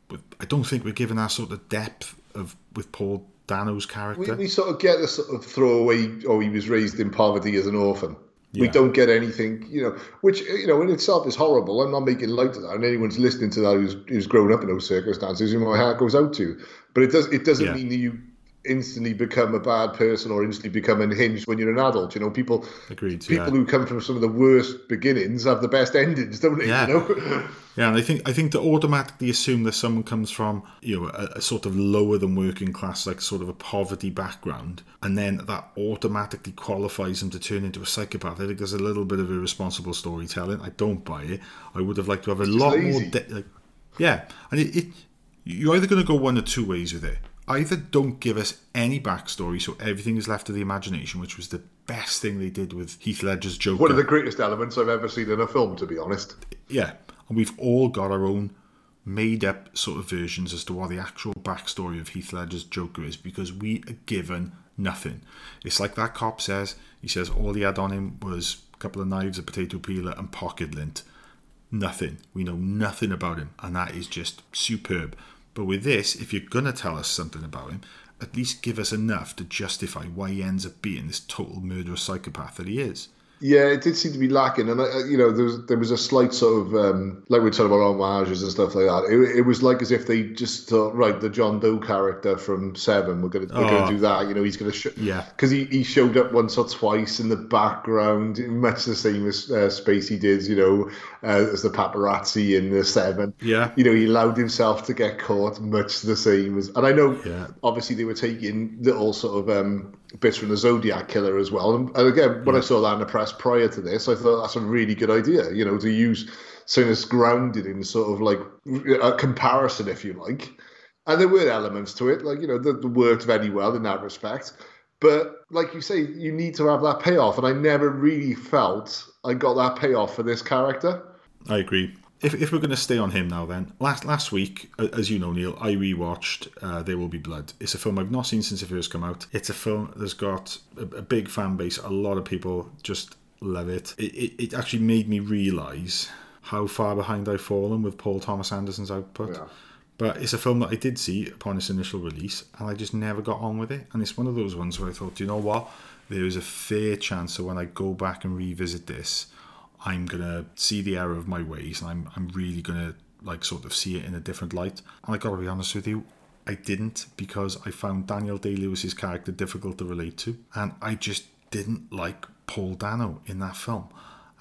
with- I don't think we're given that sort of depth of with Paul Dano's character. we sort of get the sort of throwaway. Oh, he was raised in poverty as an orphan. We don't get anything, you know, which you know in itself is horrible. I'm not making light of that, and anyone's listening to that who's, who's grown up in those circumstances, my heart goes out to. But it does it doesn't Yeah. mean that you instantly become a bad person or instantly become unhinged when you're an adult. You know, people Agreed, people yeah. who come from some of the worst beginnings have the best endings, don't they? Yeah. You know? Yeah, and I think I think to automatically assume that someone comes from you know a, a sort of lower than working class, like sort of a poverty background, and then that automatically qualifies them to turn into a psychopath. I think there's a little bit of irresponsible storytelling. I don't buy it. I would have liked to have a lot more. De- like, yeah, and it, it you're either going to go one or two ways with it. Either don't give us any backstory, so everything is left to the imagination, which was the best thing they did with Heath Ledger's Joker. One of the greatest elements I've ever seen in a film, to be honest. Yeah, and we've all got our own made up sort of versions as to what the actual backstory of Heath Ledger's Joker is because we are given nothing. It's like that cop says, he says all he had on him was a couple of knives, a potato peeler, and pocket lint. Nothing. We know nothing about him, and that is just superb. But with this, if you're going to tell us something about him, at least give us enough to justify why he ends up being this total murderous psychopath that he is. Yeah, it did seem to be lacking, and uh, you know, there was there was a slight sort of um, like we talking about homages and stuff like that. It, it was like as if they just thought, right, the John Doe character from Seven, we're gonna we're Oh. gonna do that. You know, he's gonna show, Yeah. because he, he showed up once or twice in the background, much the same as uh, Spacey did. You know, uh, as the paparazzi in the Seven. Yeah. you know, he allowed himself to get caught, much the same as. And I know, Yeah. obviously, they were taking little sort of um, bits from the Zodiac Killer as well. And, again, when I saw that in the press prior to this, I thought that's a really good idea. You know, to use something that's grounded in sort of like a comparison, if you like. And there were elements to it, like you know, that worked very well in that respect. But like you say, you need to have that payoff, and I never really felt I got that payoff for this character. I agree. If, if we're going to stay on him now, then last last week, as you know, Neil, I rewatched uh, There Will Be Blood. It's a film I've not seen since it first came out. It's a film that's got a, a big fan base. A lot of people just love it. It, it, it actually made me realise how far behind I've fallen with Paul Thomas Anderson's output. Yeah. But it's a film that I did see upon its initial release, and I just never got on with it. And it's one of those ones where I thought, "Do you know what? There is a fair chance that when I go back and revisit this, I'm gonna see the error of my ways, and I'm I'm really gonna like sort of see it in a different light. And I gotta be honest with you, I didn't because I found Daniel Day Lewis's character difficult to relate to, and I just didn't like Paul Dano in that film.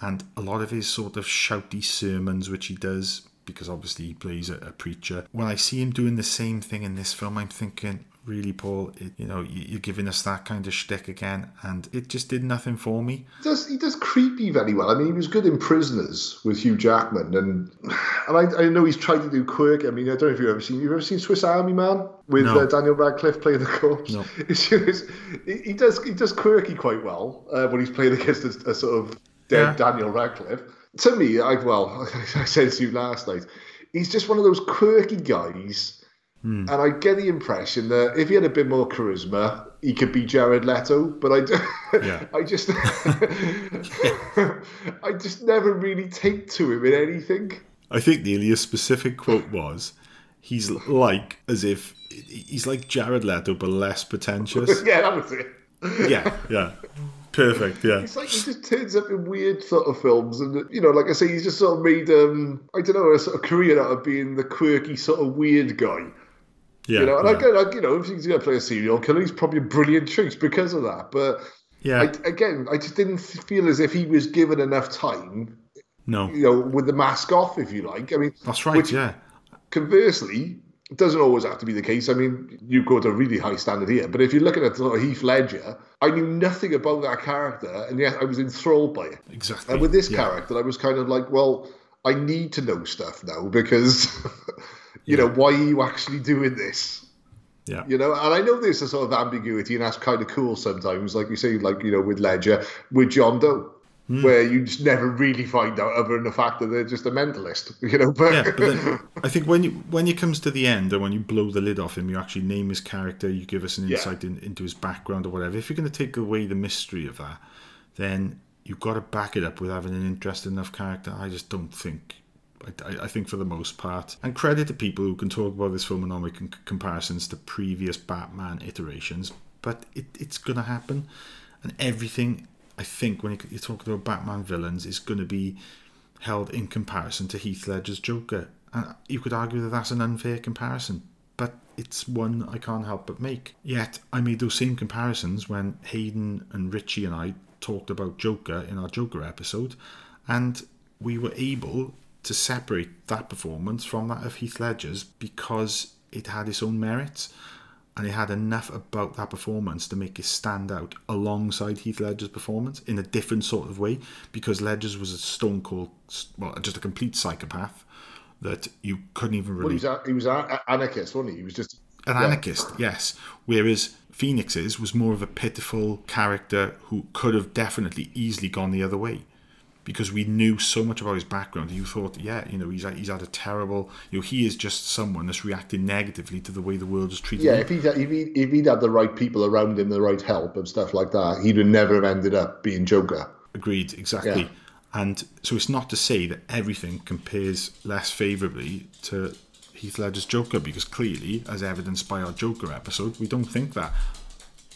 And a lot of his sort of shouty sermons, which he does, because obviously he plays a, a preacher. When I see him doing the same thing in this film, I'm thinking, really, Paul, it, you know, you- you're giving us that kind of shtick again, and it just did nothing for me. He does he does creepy very well. I mean, he was good in Prisoners with Hugh Jackman, and and I, I know he's tried to do quirk. I mean, I don't know if you've ever seen you've ever seen Swiss Army Man with No. uh, Daniel Radcliffe playing the corpse. No. It's, it's, he he does he does quirky quite well uh, when he's playing against a, a sort of dead Yeah. Daniel Radcliffe. To me, I well, I said to you last night, he's just one of those quirky guys. Hmm. And I get the impression that if he had a bit more charisma, he could be Jared Leto. But I, d- Yeah. I just, I just never really take to him in anything. I think nearly a specific quote was, "He's like as if he's like Jared Leto, but less pretentious." Yeah, that was it. yeah, yeah, perfect. Yeah, It's like he just turns up in weird sort of films, and you know, like I say, he's just sort of made, um, I don't know, a sort of career out of being the quirky sort of weird guy. Yeah, You know, and yeah. I get, like, you know, if he's going to play a serial killer, he's probably a brilliant choice because of that. But yeah. I, again, I just didn't feel as if he was given enough time, no, you know, with the mask off, if you like. I mean, that's right. which- yeah, conversely, it doesn't always have to be the case. I mean, you go to a really high standard here, but if you're looking at sort of Heath Ledger, I knew nothing about that character, and yet I was enthralled by it. exactly. And with this yeah. character, I was kind of like, well, I need to know stuff now because, you know, why are you actually doing this? yeah, You know, and I know there's a sort of ambiguity, and that's kind of cool sometimes. Like you say, like you know, with Ledger, with John Doe, Hmm. where you just never really find out, other than the fact that they're just a mentalist. You know, but, yeah, but then I think when you when it comes to the end, and when you blow the lid off him, you actually name his character, you give us an Yeah. insight in, into his background or whatever. If you're going to take away the mystery of that, then you've got to back it up with having an interesting enough character. I just don't think. I, I- think for the most part, and credit to people who can talk about this film and make com- comparisons to previous Batman iterations, but it, it's going to happen, and everything I think when you're talking about Batman villains, is going to be held in comparison to Heath Ledger's Joker. And you could argue that that's an unfair comparison, but it's one I can't help but make. Yet I made those same comparisons when Hayden and Richie and I talked about Joker in our Joker episode, and we were able to separate that performance from that of Heath Ledger's because it had its own merits and it had enough about that performance to make it stand out alongside Heath Ledger's performance in a different sort of way because Ledger's was a stone cold, well, just a complete psychopath that you couldn't even Well, really. he was, a, he was an anarchist, wasn't he? He was just an yeah. anarchist, yes. Whereas Phoenix's was more of a pitiful character who could have definitely easily gone the other way. Because we knew so much about his background, you thought, yeah, you know, he's had, he's had a terrible, you know, he is just someone that's reacting negatively to the way the world is treating Yeah, him. if he'd, if, he, if he'd had the right people around him, the right help and stuff like that, he'd have never have ended up being Joker. Agreed, exactly. Yeah. And so it's not to say that everything compares less favourably to Heath Ledger's Joker, because clearly, as evidenced by our Joker episode, we don't think that.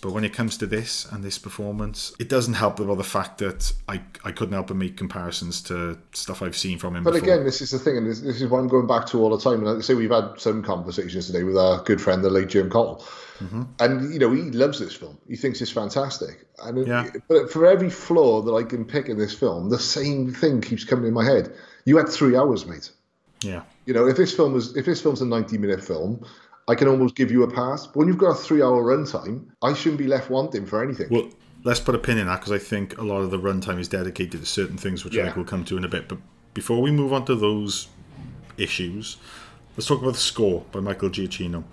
But when it comes to this and this performance, it doesn't help about the fact that I, I couldn't help but make comparisons to stuff I've seen from him But before. again, this is the thing, and this, this is what I'm going back to all the time. And like I say, we've had some conversations today with our good friend, the late Jim Cole. Mm-hmm. And, you know, he loves this film. He thinks it's fantastic. And it- But for every flaw that I can pick in this film, the same thing keeps coming in my head. You had three hours, mate. yeah. You know, if this film was if this film's a ninety minute film, I can almost give you a pass. But when you've got a three hour runtime, I shouldn't be left wanting for anything. Well, let's put a pin in that because I think a lot of the runtime is dedicated to certain things, which I think we'll come to in a bit. But before we move on to those issues, let's talk about the score by Michael Giacchino.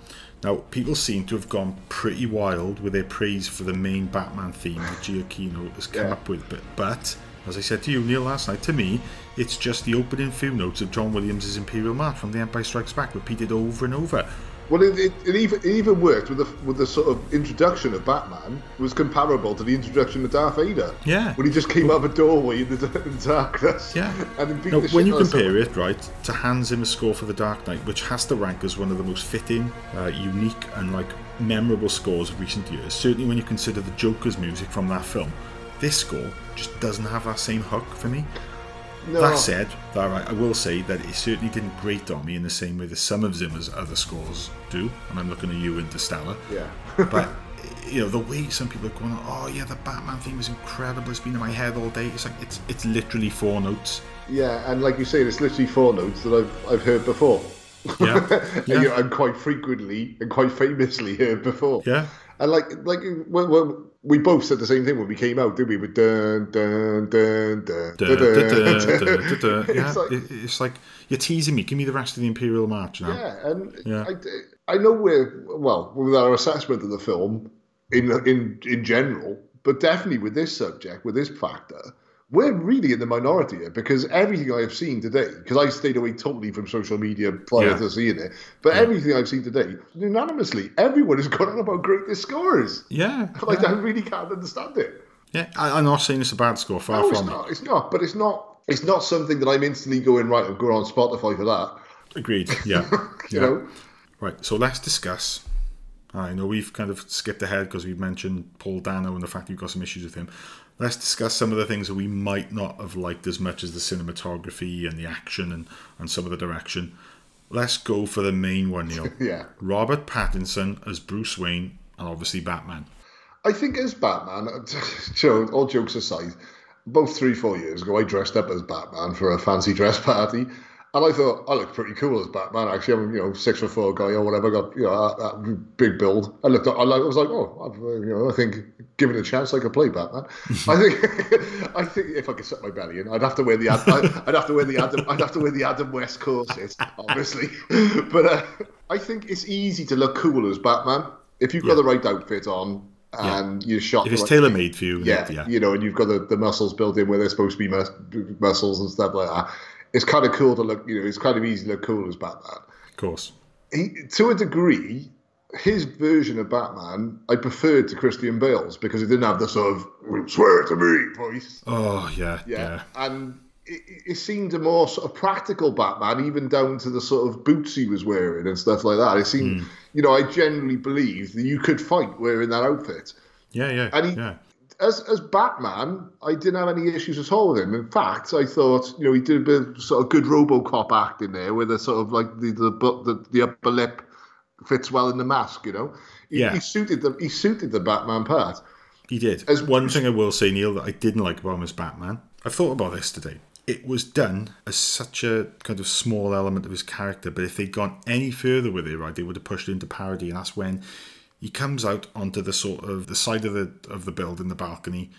Now, people seem to have gone pretty wild with their praise for the main Batman theme that Giacchino has come Yeah. up with. But, but, as I said to you, Neil, last night, to me, it's just the opening few notes of John Williams' Imperial March from The Empire Strikes Back, repeated over and over. Well, it, it, it, even, it even worked with the with the sort of introduction of Batman was comparable to the introduction of Darth Vader. Yeah. when he just came out of a doorway in the, in the darkness. Yeah. and then beat Now, the when you compare it, right, to Hans Zimmer's score for The Dark Knight, which has to rank as one of the most fitting, uh, unique, and like memorable scores of recent years, certainly when you consider the Joker's music from that film, this score just doesn't have that same hook for me. No, That said, right, I will say that it certainly didn't grate on me in the same way that some of Zimmer's other scores do, and I'm looking at you, Interstellar. yeah, But you know the way some people are going, oh yeah, the Batman theme is incredible. It's been in my head all day. It's like it's it's literally four notes. yeah, and like you say, it's literally four notes that I've I've heard before. Yeah, and, yeah. and quite frequently and quite famously heard before. Yeah. And like like when, when we both said the same thing when we came out, didn't we? With dun dun dun dun dun, dun, dun. duh, duh, duh. Yeah, It's like, it's like you're teasing me. Give me the rest of the Imperial March now. yeah, and Yeah. I, I know we're well with our assessment of the film in in in general, but definitely with this subject, with this factor, we're really in the minority here because everything I have seen today, because I stayed away totally from social media prior Yeah. to seeing it, but everything I've seen today, unanimously, everyone has gone on about great this score is. Yeah, Like yeah. I really can't understand it. yeah. I, I'm not saying it's a bad score. Far No, it's from it. It's not. But it's not. It's not something that I'm instantly going right. I'm going on Spotify for that. Agreed. Yeah. You yeah. know. Right. So let's discuss. I know we've kind of skipped ahead because we've mentioned Paul Dano and the fact you've got some issues with him. Let's discuss some of the things that we might not have liked as much as the cinematography and the action and, and some of the direction. Let's go for the main one, Neil. Yeah. Robert Pattinson as Bruce Wayne and obviously Batman. I think as Batman, all jokes aside, about three, four years ago, I dressed up as Batman for a fancy dress party. And I thought, I looked pretty cool as Batman. Actually, I'm, you know, six foot four guy or whatever, got, you know, that, that big build. I looked, I, like, I was like, oh, I've, uh, you know, I think given a chance, I could play Batman. I think, I think if I could set my belly in, I'd have to wear the, I'd have to wear the Adam, I'd have to wear the Adam West corset, obviously. But uh, I think it's easy to look cool as Batman if you've got the right outfit on and you're shot. If it's right- tailor made for you, yeah, yeah. you know, and you've got the, the muscles built in where they're supposed to be mus- muscles and stuff like that. It's kind of cool to look, you know, it's kind of easy to look cool as Batman. Of course. He, to a degree, his version of Batman I preferred to Christian Bale's because he didn't have the sort of swear to me voice. Oh, yeah. Yeah, Yeah. and it, it seemed a more sort of practical Batman, even down to the sort of boots he was wearing and stuff like that. It seemed, hmm. you know, I genuinely believed that you could fight wearing that outfit. Yeah, yeah. And he- yeah. As as Batman, I didn't have any issues at all with him. In fact, I thought you know he did a bit of sort of good RoboCop acting there, where the sort of like the the the, the upper lip fits well in the mask. You know, he, Yeah. he suited the he suited the Batman part. He did. As- One thing I will say, Neil, that I didn't like about him as Batman, I've thought about this today. It was done as such a kind of small element of his character, but if they'd gone any further with it, right, they would have pushed it into parody, and that's when he comes out onto the sort of the side of the of the building, the balcony,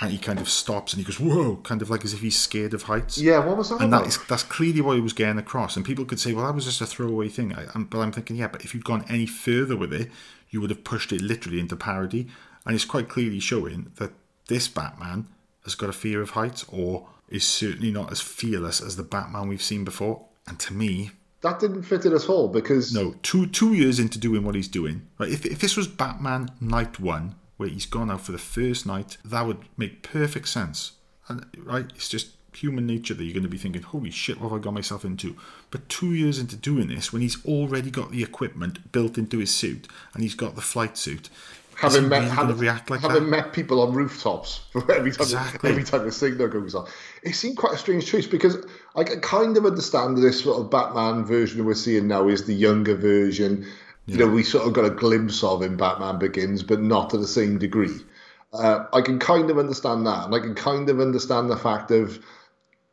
and he kind of stops and he goes, "Whoa!" kind of like as if he's scared of heights. Yeah, what was that And about? that is, that's clearly what he was getting across. And people could say, well, that was just a throwaway thing. I, I'm, but I'm thinking, yeah, but if you'd gone any further with it, you would have pushed it literally into parody. And it's quite clearly showing that this Batman has got a fear of heights or is certainly not as fearless as the Batman we've seen before. And to me, that didn't fit it at all because no, two two years into doing what he's doing, right? If, if this was Batman Night One, where he's gone out for the first night, that would make perfect sense. And right, it's just human nature that you're going to be thinking, "Holy shit, what have I got myself into?" But two years into doing this, when he's already got the equipment built into his suit and he's got the flight suit, having met having, react like having that? met people on rooftops every time Exactly. every time the signal goes on. It seemed quite a strange choice because I can kind of understand that this sort of Batman version we're seeing now is the younger version. You know, we sort of got a glimpse of in Batman Begins, but not to the same degree. Uh, I can kind of understand that, and I can kind of understand the fact of,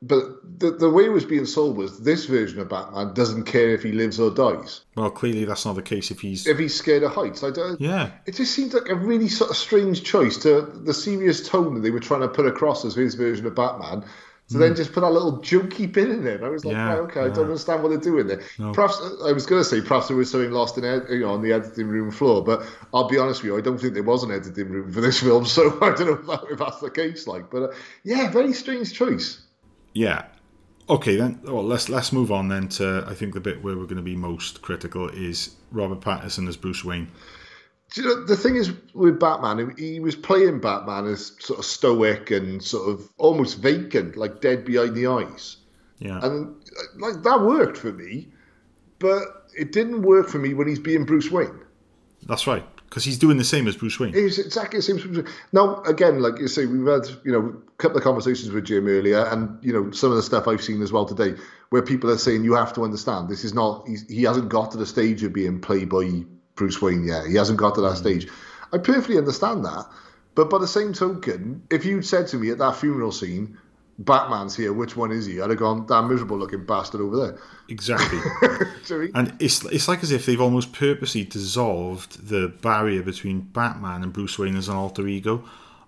but the the way it was being sold was this version of Batman doesn't care if he lives or dies. Well, clearly that's not the case if he's If he's scared of heights, I don't. yeah. It just seems like a really sort of strange choice to the serious tone that they were trying to put across as his version of Batman. To then just put that little jokey bit in it. I was like, Hmm. Yeah, right, okay, I don't understand what they're doing there. Perhaps I was going to say perhaps there was something lost in ed- you know, on the editing room floor, but I'll be honest with you, I don't think there was an editing room for this film, so I don't know if, that, if that's the case. Like, but uh, yeah, very strange choice. Yeah. Okay, then. Well, let's let's move on then to I think the bit where we're going to be most critical is Robert Pattinson as Bruce Wayne. Do you know, the thing is with Batman, he was playing Batman as sort of stoic and sort of almost vacant, like dead behind the eyes. Yeah. And like that worked for me, but it didn't work for me when he's being Bruce Wayne. That's right, because he's doing the same as Bruce Wayne. It's exactly the same. as Bruce Wayne. Now, again, like you say, we've had you know a couple of conversations with Jim earlier, and you know some of the stuff I've seen as well today, where people are saying you have to understand this is not he's, he hasn't got to the stage of being Playboy Bruce Wayne yet. He hasn't got to that mm. stage. I perfectly understand that, but by the same token, if you'd said to me at that funeral scene. Batman's here. Which one is he? I'd have gone, that miserable looking bastard over there. Exactly. Do you know what I mean? and it's it's like as if they've almost purposely dissolved the barrier between Batman and Bruce Wayne as an alter ego.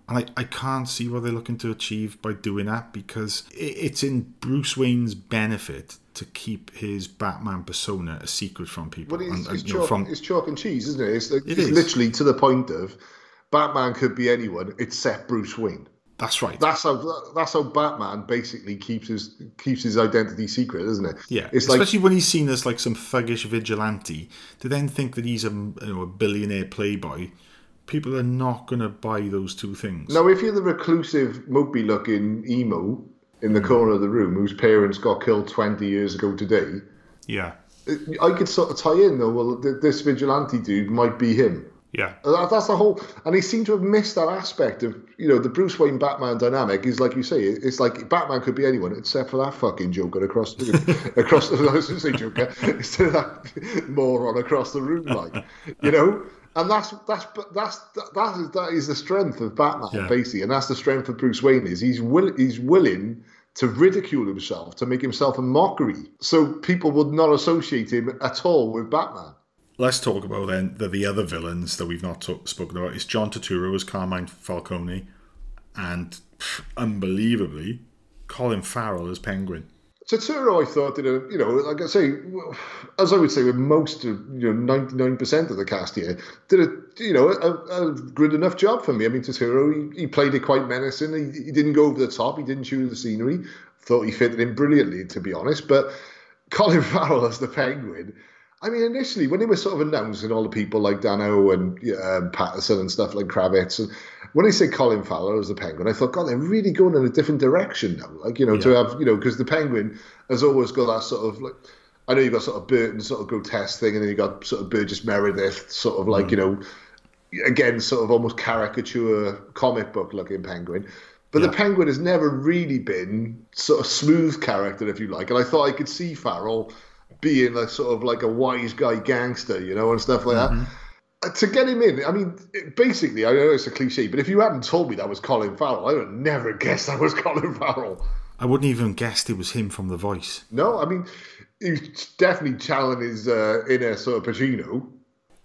And I, I can't see what they're looking to achieve by doing that because i it's in Bruce Wayne's benefit to keep his Batman persona a secret from people. But it's, and, and, it's, know, chalk, from it's chalk and cheese, isn't it? It's, It it's is. literally to the point of Batman could be anyone except Bruce Wayne. That's right. That's how that's how Batman basically keeps his keeps his identity secret, isn't it? Yeah, it's like especially when he's seen as like some thuggish vigilante. To then think that he's a, you know, a billionaire playboy, people are not going to buy those two things. now if you're the reclusive, mopey looking emo in Hmm. the corner of the room whose parents got killed twenty years ago today, Yeah, I could sort of tie in though. Well, this vigilante dude might be him. Yeah, uh, That- That's the whole, and he seemed to have missed that aspect of you know the Bruce Wayne Batman dynamic. Is like you say, it's like Batman could be anyone except for that fucking Joker across across the I was going to say Joker instead of that moron across the room, like you know. And that's that's that's that is that is the strength of Batman Yeah. basically, and that's the strength of Bruce Wayne is he's will he's willing to ridicule himself to make himself a mockery, so people would not associate him at all with Batman. Let's talk about then the, the other villains that we've not talk, spoken about. It's John Turturro as Carmine Falcone, and pff, unbelievably, Colin Farrell as Penguin. Turturro, I thought a you know like I say, as I would say with most of you know ninety nine percent of the cast here did a you know a, a good enough job for me. I mean Turturro, he, he played it quite menacing. He, he didn't go over the top. He didn't chew the scenery. Thought he fitted in brilliantly, to be honest. But Colin Farrell as the Penguin. I mean, initially when they were sort of announcing all the people like Dano and um, Pattinson and stuff like Kravitz, and when they say Colin Farrell as the Penguin, I thought, God, they're really going in a different direction now. Like you know, to have you know, because the Penguin has always got that sort of like. I know you've got sort of Burton sort of grotesque thing, and then you got sort of Burgess Meredith, sort of like you know, again, sort of almost caricature comic book looking penguin. But Yeah. the penguin has never really been sort of smooth character, if you like. And I thought I could see Farrell being a sort of like a wise guy gangster, you know, and stuff like that. Uh, To get him in, I mean, basically, I know it's a cliche, but if you hadn't told me that was Colin Farrell, I would have never guessed that was Colin Farrell. I wouldn't even guessed it was him from the voice. No, I mean, he's definitely channeling his uh, inner sort of Pacino.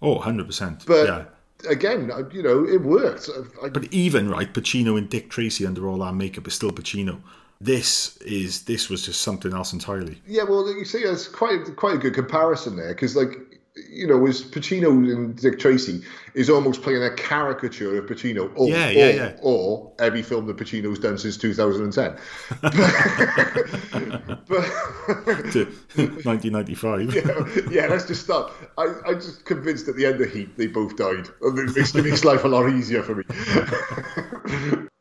Oh, 100%. But yeah. again, you know, it worked. I, But even right, Pacino and Dick Tracy under all that makeup is still Pacino. This is this was just something else entirely. yeah, well, you see, it's quite quite a good comparison there because, like, you know, was Pacino and Dick Tracy is almost playing a caricature of Pacino. Or, Yeah, yeah, or, yeah. Or every film that Pacino's done since 2010. but To 1995. yeah, let's just start. I, I'm just convinced at the end of Heat they both died. And It makes, it makes life a lot easier for me.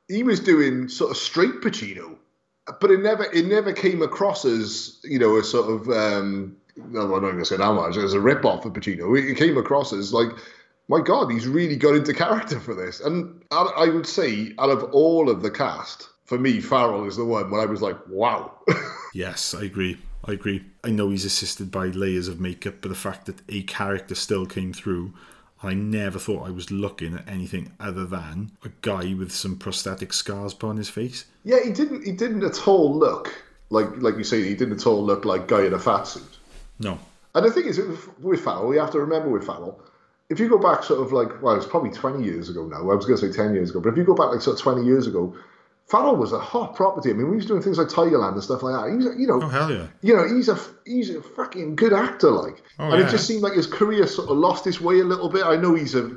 he was doing sort of straight Pacino, but it never it never came across as you know a sort of um, no, I'm not going to say how much as a rip off of Pacino. It came across as like. My God, he's really got into character for this, and I, I would say, out of all of the cast, for me, Farrell is the one where I was like, "Wow." Yes, I agree. I agree. I know he's assisted by layers of makeup, but the fact that a character still came through, I never thought I was looking at anything other than a guy with some prosthetic scars upon his face. Yeah, he didn't. He didn't at all look like like you say. He didn't at all look like guy in a fat suit. No. And the thing is, with, Farrell, we have to remember with Farrell, if you go back sort of like well, it's probably twenty years ago now. I was going to say ten years ago, but if you go back like sort of twenty years ago, Farrell was a hot property. I mean, we he was doing things like Tigerland and stuff like that, he's you know, Oh, hell yeah. you know, he's a he's a fucking good actor. Like, Oh, and yeah. it just seemed like his career sort of lost its way a little bit. I know he's a.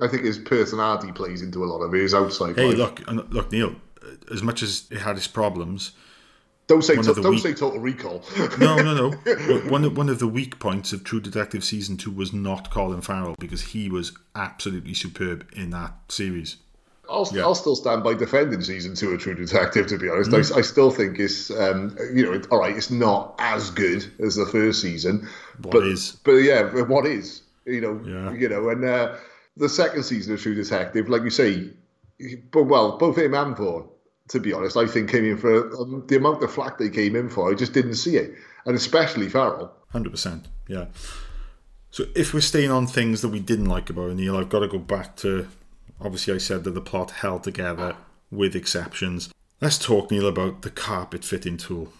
I think his personality plays into a lot of his outside. Hey, life. look, and look, Neil. As much as it had its problems, don't say to, don't weak- say Total Recall. no, no, no. one of one of the weak points of True Detective season two was not Colin Farrell because he was absolutely superb in that series. I'll, Yeah. I'll still stand by defending season two of True Detective. To be honest, Mm-hmm. I, I still think it's um, you know, it, all right. It's not as good as the first season, What but is? but yeah, what is? You know, Yeah. you know, and uh, the second season of True Detective, like you say, but well, both him and Vaughn, to be honest, I think came in for um, the amount of flack they came in for. I just didn't see it, and especially Farrell. Hundred percent, yeah. So if we're staying on things that we didn't like about it, Neil, I've got to go back to. Obviously, I said that the plot held together with exceptions. Let's talk, Neil, about the carpet fitting tool.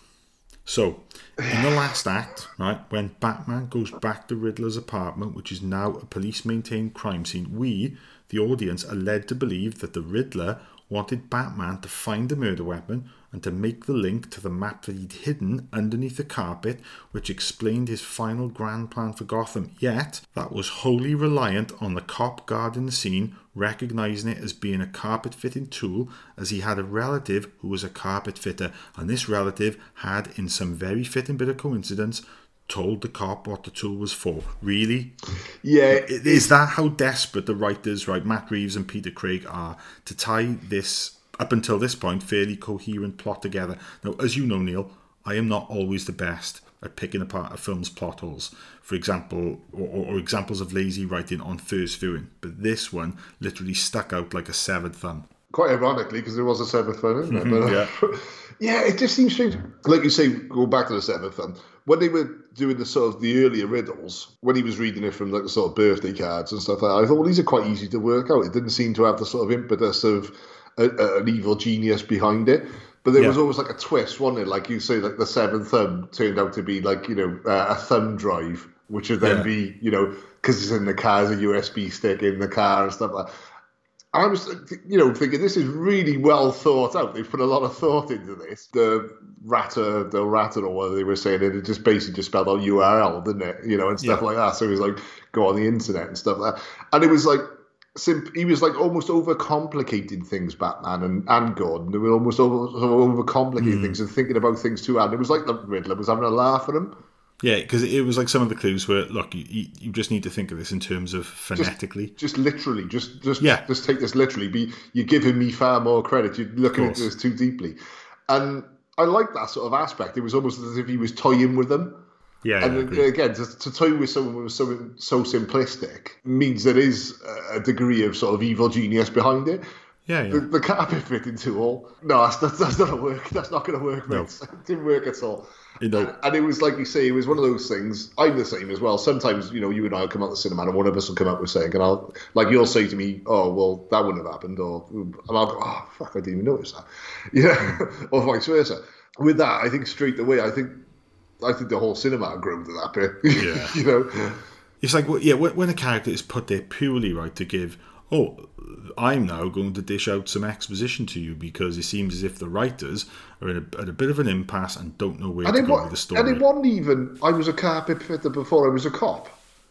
So, in the last act, right, when Batman goes back to Riddler's apartment, which is now a police maintained crime scene, we, the audience, are led to believe that the Riddler wanted Batman to find the murder weapon and to make the link to the map that he'd hidden underneath the carpet, which explained his final grand plan for Gotham. Yet, that was wholly reliant on the cop guarding the scene recognizing it as being a carpet fitting tool, as he had a relative who was a carpet fitter, and this relative had, in some very fitting bit of coincidence, told the cop what the tool was for. Really? Yeah, Is that how desperate the writers, right, Matt Reeves and Peter Craig, are to tie this, up until this point, fairly coherent plot together? Now, as you know, Neil, I am not always the best at picking apart a film's plot holes. For example, or, or examples of lazy writing on first viewing. But this one literally stuck out like a severed thumb. quite ironically, because there was a seventh one, isn't there? But, uh, yeah. yeah, it just seems strange. Like you say, go back to the seventh one. When they were doing the sort of the earlier riddles, when he was reading it from like the sort of birthday cards and stuff like that, I thought, well, these are quite easy to work out. It didn't seem to have the sort of impetus of a, a, an evil genius behind it. But there Yeah. was always like a twist, wasn't it? Like you say, like the seventh thumb turned out to be like, you know, uh, a thumb drive, which would then Yeah. be, you know, because it's in the car, there's a USB stick in the car and stuff like that. I was, you know, thinking this is really well thought out. They've put a lot of thought into this. The ratter, the ratter, or whatever they were saying, it just basically just spelled out URL, didn't it? You know, and stuff Yeah. like that. So it was like go on the internet and stuff like that. And it was like, simp- he was like almost overcomplicating things, Batman and, and Gordon. They were almost over, overcomplicating Hmm. things and thinking about things too hard. It was like the Riddler was having a laugh at him. Yeah, because it was like some of the clues were look, you, you, just need to think of this in terms of phonetically. Just literally, just just Yeah. just take this literally. Be you're giving me far more credit. You're looking into this too deeply, and I like that sort of aspect. It was almost as if he was toying with them. Yeah, and yeah, again, to, to toy with someone who was so, simplistic means there is a degree of sort of evil genius behind it. Yeah, yeah. The, the carpet fitting tool. No, that's, that's, that's not gonna work. That's not going to work, mate. It didn't work at all. You know- and it was like you say, it was one of those things. I'm the same as well. Sometimes, you know, you and I will come out the cinema, and one of us will come up with saying, and I'll like you'll say to me, "Oh, well, that wouldn't have happened," or and I'll go, "Oh, fuck, I didn't even notice that," yeah, or vice versa. With that, I think straight away, I think, I think the whole cinema grew to that bit. Yeah. you know, It's like, yeah, when when a character is put there purely right to give, oh, I'm now going to dish out some exposition to you because it seems as if the writers are in a, at a bit of an impasse and don't know where and to go with the story. and it wasn't even. I was a carpet fitter before I was a cop.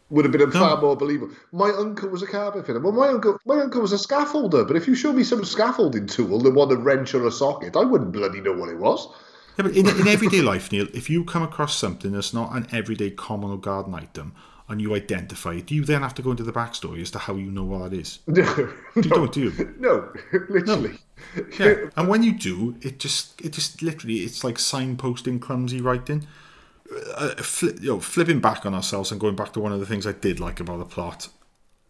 Would have been far more believable. My uncle was a carpet fitter. Well, my uncle, my uncle was a scaffolder. But if you show me some scaffolding tool that want a wrench or a socket, I wouldn't bloody know what it was. Yeah, but in, in everyday life, Neil, if you come across something that's not an everyday common or garden item and you identify it, do you then have to go into the backstory as to how you know what that is? No, You don't, do you? no, literally. Yeah. And when you do, it just, it just literally, it's like signposting, clumsy writing. Uh, fli you know, flipping back on ourselves and going back to one of the things I did like about the plot,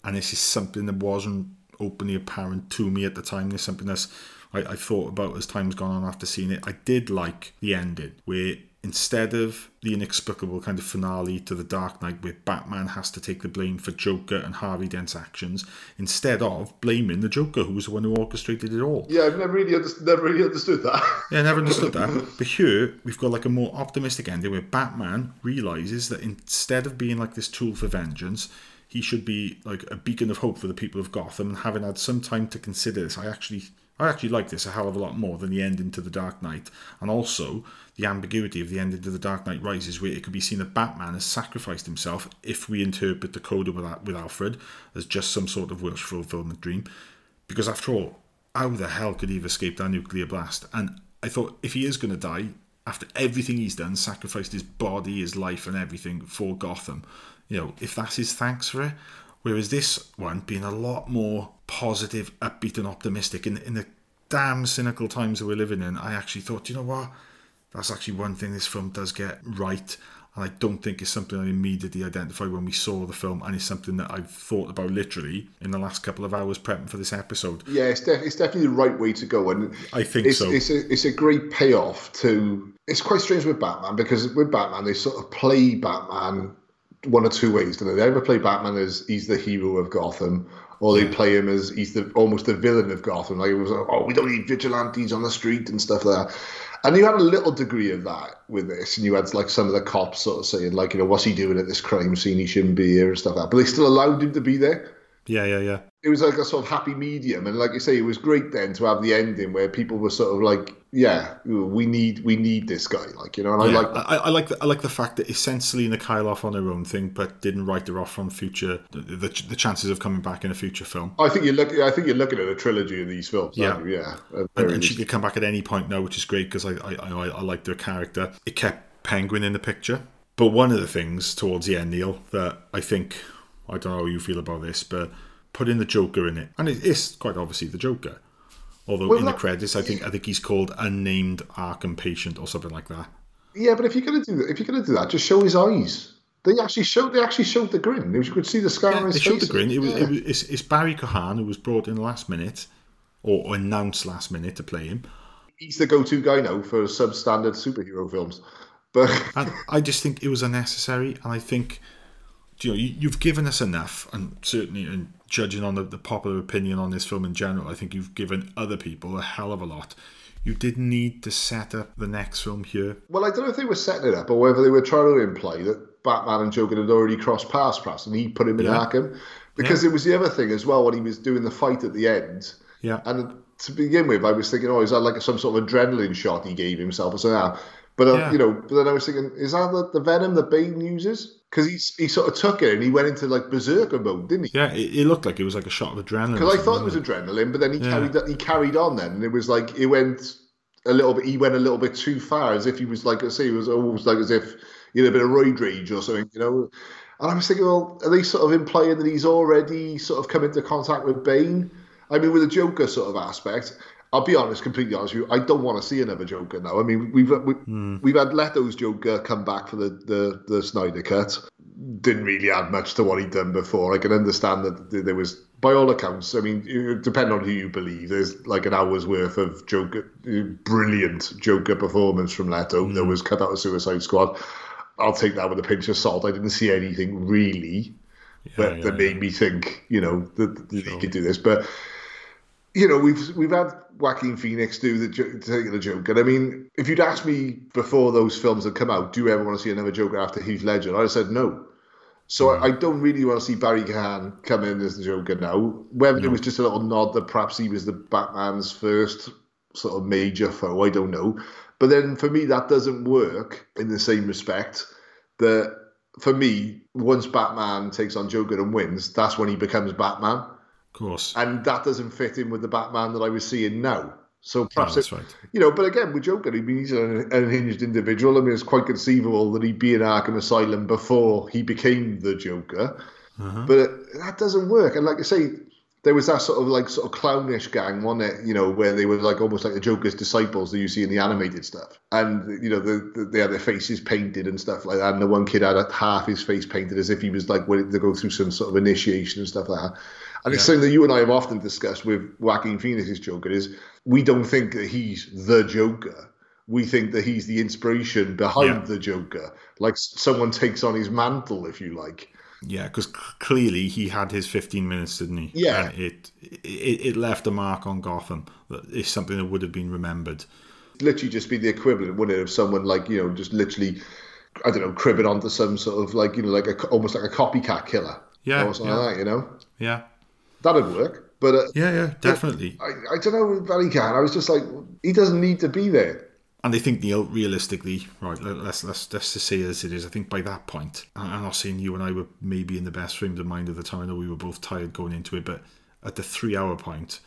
and this is something that wasn't openly apparent to me at the time. There's something that's I, I thought about as time's gone on after seeing it. I did like the ending where instead of the inexplicable kind of finale to the Dark Knight where Batman has to take the blame for Joker and Harvey Dent's actions, instead of blaming the Joker who was the one who orchestrated it all. Yeah, I've never really, understood, never really understood that. Yeah, I never understood that. But here, we've got like a more optimistic ending where Batman realizes that instead of being like this tool for vengeance, he should be like a beacon of hope for the people of Gotham. And having had some time to consider this, I actually, I actually like this a hell of a lot more than the end into the Dark Knight, and also the ambiguity of the end into the Dark Knight Rises, where it could be seen that Batman has sacrificed himself if we interpret the coda with, Alfred as just some sort of wish fulfillment dream. Because after all, how the hell could he have escaped that nuclear blast? And I thought if he is going to die, after everything he's done, sacrificed his body, his life, and everything for Gotham, you know, if that's his thanks for it. Whereas this one being a lot more positive, upbeat, and optimistic in, in the damn cynical times that we're living in, I actually thought, you know what? That's actually one thing this film does get right. And I don't think it's something I immediately identified when we saw the film, and it's something that I've thought about literally in the last couple of hours prepping for this episode. Yeah, it's, def- it's definitely the right way to go, and I think it's, so. It's a, it's a great payoff to. It's quite strange with Batman because with Batman they sort of play Batman one or two ways. Don't they? they either play Batman as he's the hero of Gotham, or they play him as he's the almost the villain of Gotham. Like it was, like, oh, we don't need vigilantes on the street and stuff like that. And you had a little degree of that with this, and you had like some of the cops sort of saying, like, you know, what's he doing at this crime scene? He shouldn't be here and stuff like that. But they still allowed him to be there Yeah, yeah, yeah. it was like a sort of happy medium and like you say it was great then to have the ending where people were sort of like yeah we need we need this guy like you know and Yeah, i like I, I like the, I like the fact that essentially Selina on her own thing, but didn't write her off from future the, the, the chances of coming back in a future film. I think you're looking. I think you're looking at a trilogy of these films. Yeah. yeah. And, and she could come back at any point now, which is great because I, I, I, I liked her character. It kept Penguin in the picture. But one of the things towards the end, Neil, that I think, I don't know how you feel about this, but putting the Joker in it. And it is quite obviously the Joker. Although Well, in the credits, I think I think he's called unnamed Arkham patient or something like that. yeah, but if you're gonna do that, if you're gonna do that, just show his eyes. They actually showed. They actually showed the grin. You could see the scar on Yeah, his they face. showed the grin. It was, Yeah. it was it's, it's Barry Keoghan who was brought in last minute, or, or announced last minute to play him. He's the go-to guy now for substandard superhero films. But I just think it was unnecessary. And I think, you know, you, you've given us enough, and certainly, and judging on the, the popular opinion on this film in general, I think you've given other people a hell of a lot. You didn't need to set up the next film here. well, I don't know if they were setting it up or whether they were trying to imply that Batman and Joker had already crossed paths, perhaps, and he put him in Yeah. Arkham. Because it was the other thing as well when he was doing the fight at the end. Yeah. And to begin with, I was thinking, oh, is that like some sort of adrenaline shot he gave himself or something? But uh, Yeah. you know, but then I was thinking, is that the, the venom that Bane uses? Because he he sort of took it and he went into like berserker mode, didn't he? Yeah, it, it looked like it was like a shot of adrenaline. Because I thought it was adrenaline, but then he Yeah. carried he carried on then, and it was like it went a little bit. He went a little bit too far, as if he was like I say, it was almost like as if he had a bit of roid rage or something, you know. And I was thinking, well, are they sort of implying that he's already sort of come into contact with Bane? I mean, with the Joker sort of aspect, I'll be honest, completely honest with you. I don't want to see another Joker now. I mean, we've we, Hmm. we've had Leto's Joker come back for the, the the Snyder cut. Didn't really add much to what he'd done before. I can understand that there was, by all accounts, I mean, depending on who you believe, there's like an hour's worth of Joker, brilliant Joker performance from Leto Hmm. that was cut out of Suicide Squad. I'll take that with a pinch of salt. I didn't see anything really that, yeah, that made me think, you know, that, that Sure. he could do this. But you know, we've we've had Joaquin Phoenix do the take the Joker. I mean, if you'd asked me before those films had come out, do you ever want to see another Joker after Heath Ledger? I'd have said no. So I, I don't really want to see Barry Keoghan come in as the Joker now. Whether it was just a little nod that perhaps he was the Batman's first sort of major foe, I don't know. But then for me, that doesn't work in the same respect that for me, once Batman takes on Joker and wins, that's when he becomes Batman Of course. and that doesn't fit in with the Batman that I was seeing now. So perhaps that's it- right. you know, but again with Joker, I mean, he's an unhinged individual. I mean, it's quite conceivable that he'd be in Arkham Asylum before he became the Joker, Uh-huh. but it, that doesn't work. And like I say, there was that sort of like sort of clownish gang, wasn't it? You know, where they were like almost like the Joker's disciples that you see in the animated stuff, and you know, the, the, they had their faces painted and stuff like that. And the one kid had half his face painted as if he was like waiting to go through some sort of initiation and stuff like that. And it's something that you and I have often discussed with Joaquin Phoenix's Joker is we don't think that he's the Joker. We think that he's the inspiration behind Yeah. the Joker. Like someone takes on his mantle, if you like. Yeah, because clearly he had his 15 minutes, didn't he? Yeah. And it, it it left a mark on Gotham that is something that would have been remembered. Literally just be the equivalent, wouldn't it, of someone like, you know, just literally, I don't know, cribbing onto some sort of like, you know, like a, almost like a copycat killer. Yeah, Or something yeah. like that, you know? Yeah. That'd work. But uh, Yeah, yeah, definitely. I, I don't know with Barry Keoghan. I was just like, he doesn't need to be there. And I think Neil, realistically, right? let- Let's let's let's just say as it is. I think by that point, I'm not saying you and I were maybe in the best frames of mind at the time. I know we were both tired going into it, but at the three-hour point,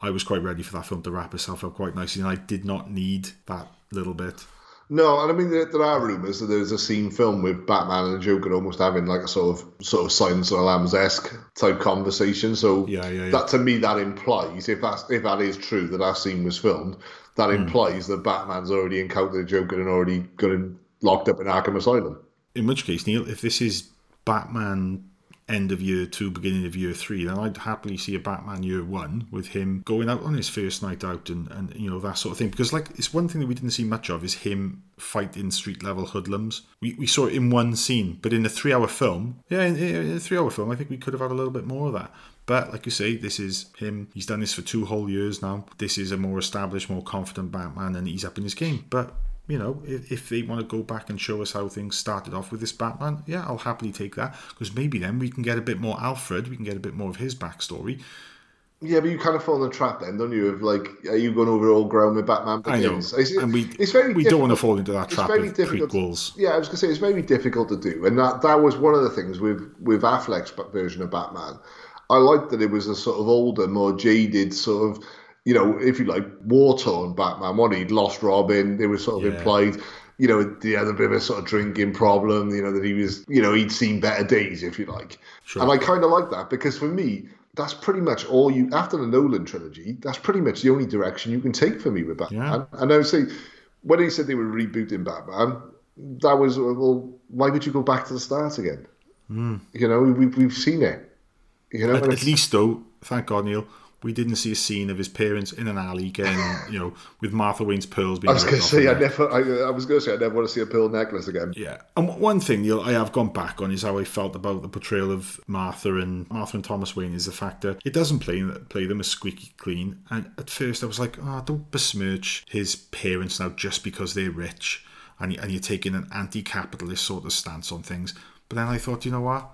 I was quite ready for that film to wrap itself up quite nicely, and I did not need that little bit. No, and I mean there, there are rumours that there's a scene film with Batman and the Joker almost having like a sort of sort of Silence of the Lambs esque type conversation. So Yeah, yeah, yeah. that to me that implies if that's if that is true that that scene was filmed, that Hmm. implies that Batman's already encountered the Joker and already got him locked up in Arkham Asylum. In which case, Neil, if this is Batman end of year two, beginning of year three, then I'd happily see a Batman year one with him going out on his first night out and, and you know that sort of thing. Because like it's one thing that we didn't see much of is him fighting street level hoodlums. We, we saw it in one scene, but in a three hour film, yeah, in, in a three hour film, I think we could have had a little bit more of that. But like you say, this is him. He's done this for two whole years now. This is a more established, more confident Batman, and he's up in his game. But you know, if, if they want to go back and show us how things started off with this Batman, yeah, I'll happily take that because maybe then we can get a bit more Alfred, we can get a bit more of his backstory. Yeah, but you kind of fall in the trap then, don't you? Of like, are you going over all ground with Batman I know, Begins? It's, and we it's very we don't want to fall into that it's trap very of difficult- prequels. Yeah, I was gonna say it's very difficult to do, and that that was one of the things with with Affleck's version of Batman. I liked that it was a sort of older, more jaded sort of, you know, if you like, war torn Batman. One he'd lost Robin. It was sort of Yeah. implied. You know, the other bit of a sort of drinking problem. You know that he was, you know, he'd seen better days, if you like. Sure. And I kind of like that because for me, that's pretty much all you. After the Nolan trilogy, that's pretty much the only direction you can take for me with Batman. And I would say, when he said they were rebooting Batman, that was well, why would you go back to the start again? Hmm. You know, we, we've seen it. You know. At, at least though, thank God, Neil, we didn't see a scene of his parents in an alley getting, you know, with Martha Wayne's pearls being. I was going to say, I never. I, I was going to say, I never want to see a pearl necklace again. Yeah, and one thing Neil, I have gone back on is how I felt about the portrayal of Martha and Martha and Thomas Wayne is the fact that it doesn't play play them as squeaky clean. And at first I was like, oh, don't besmirch his parents now just because they're rich, and and you're taking an anti-capitalist sort of stance on things. But then I thought, you know what?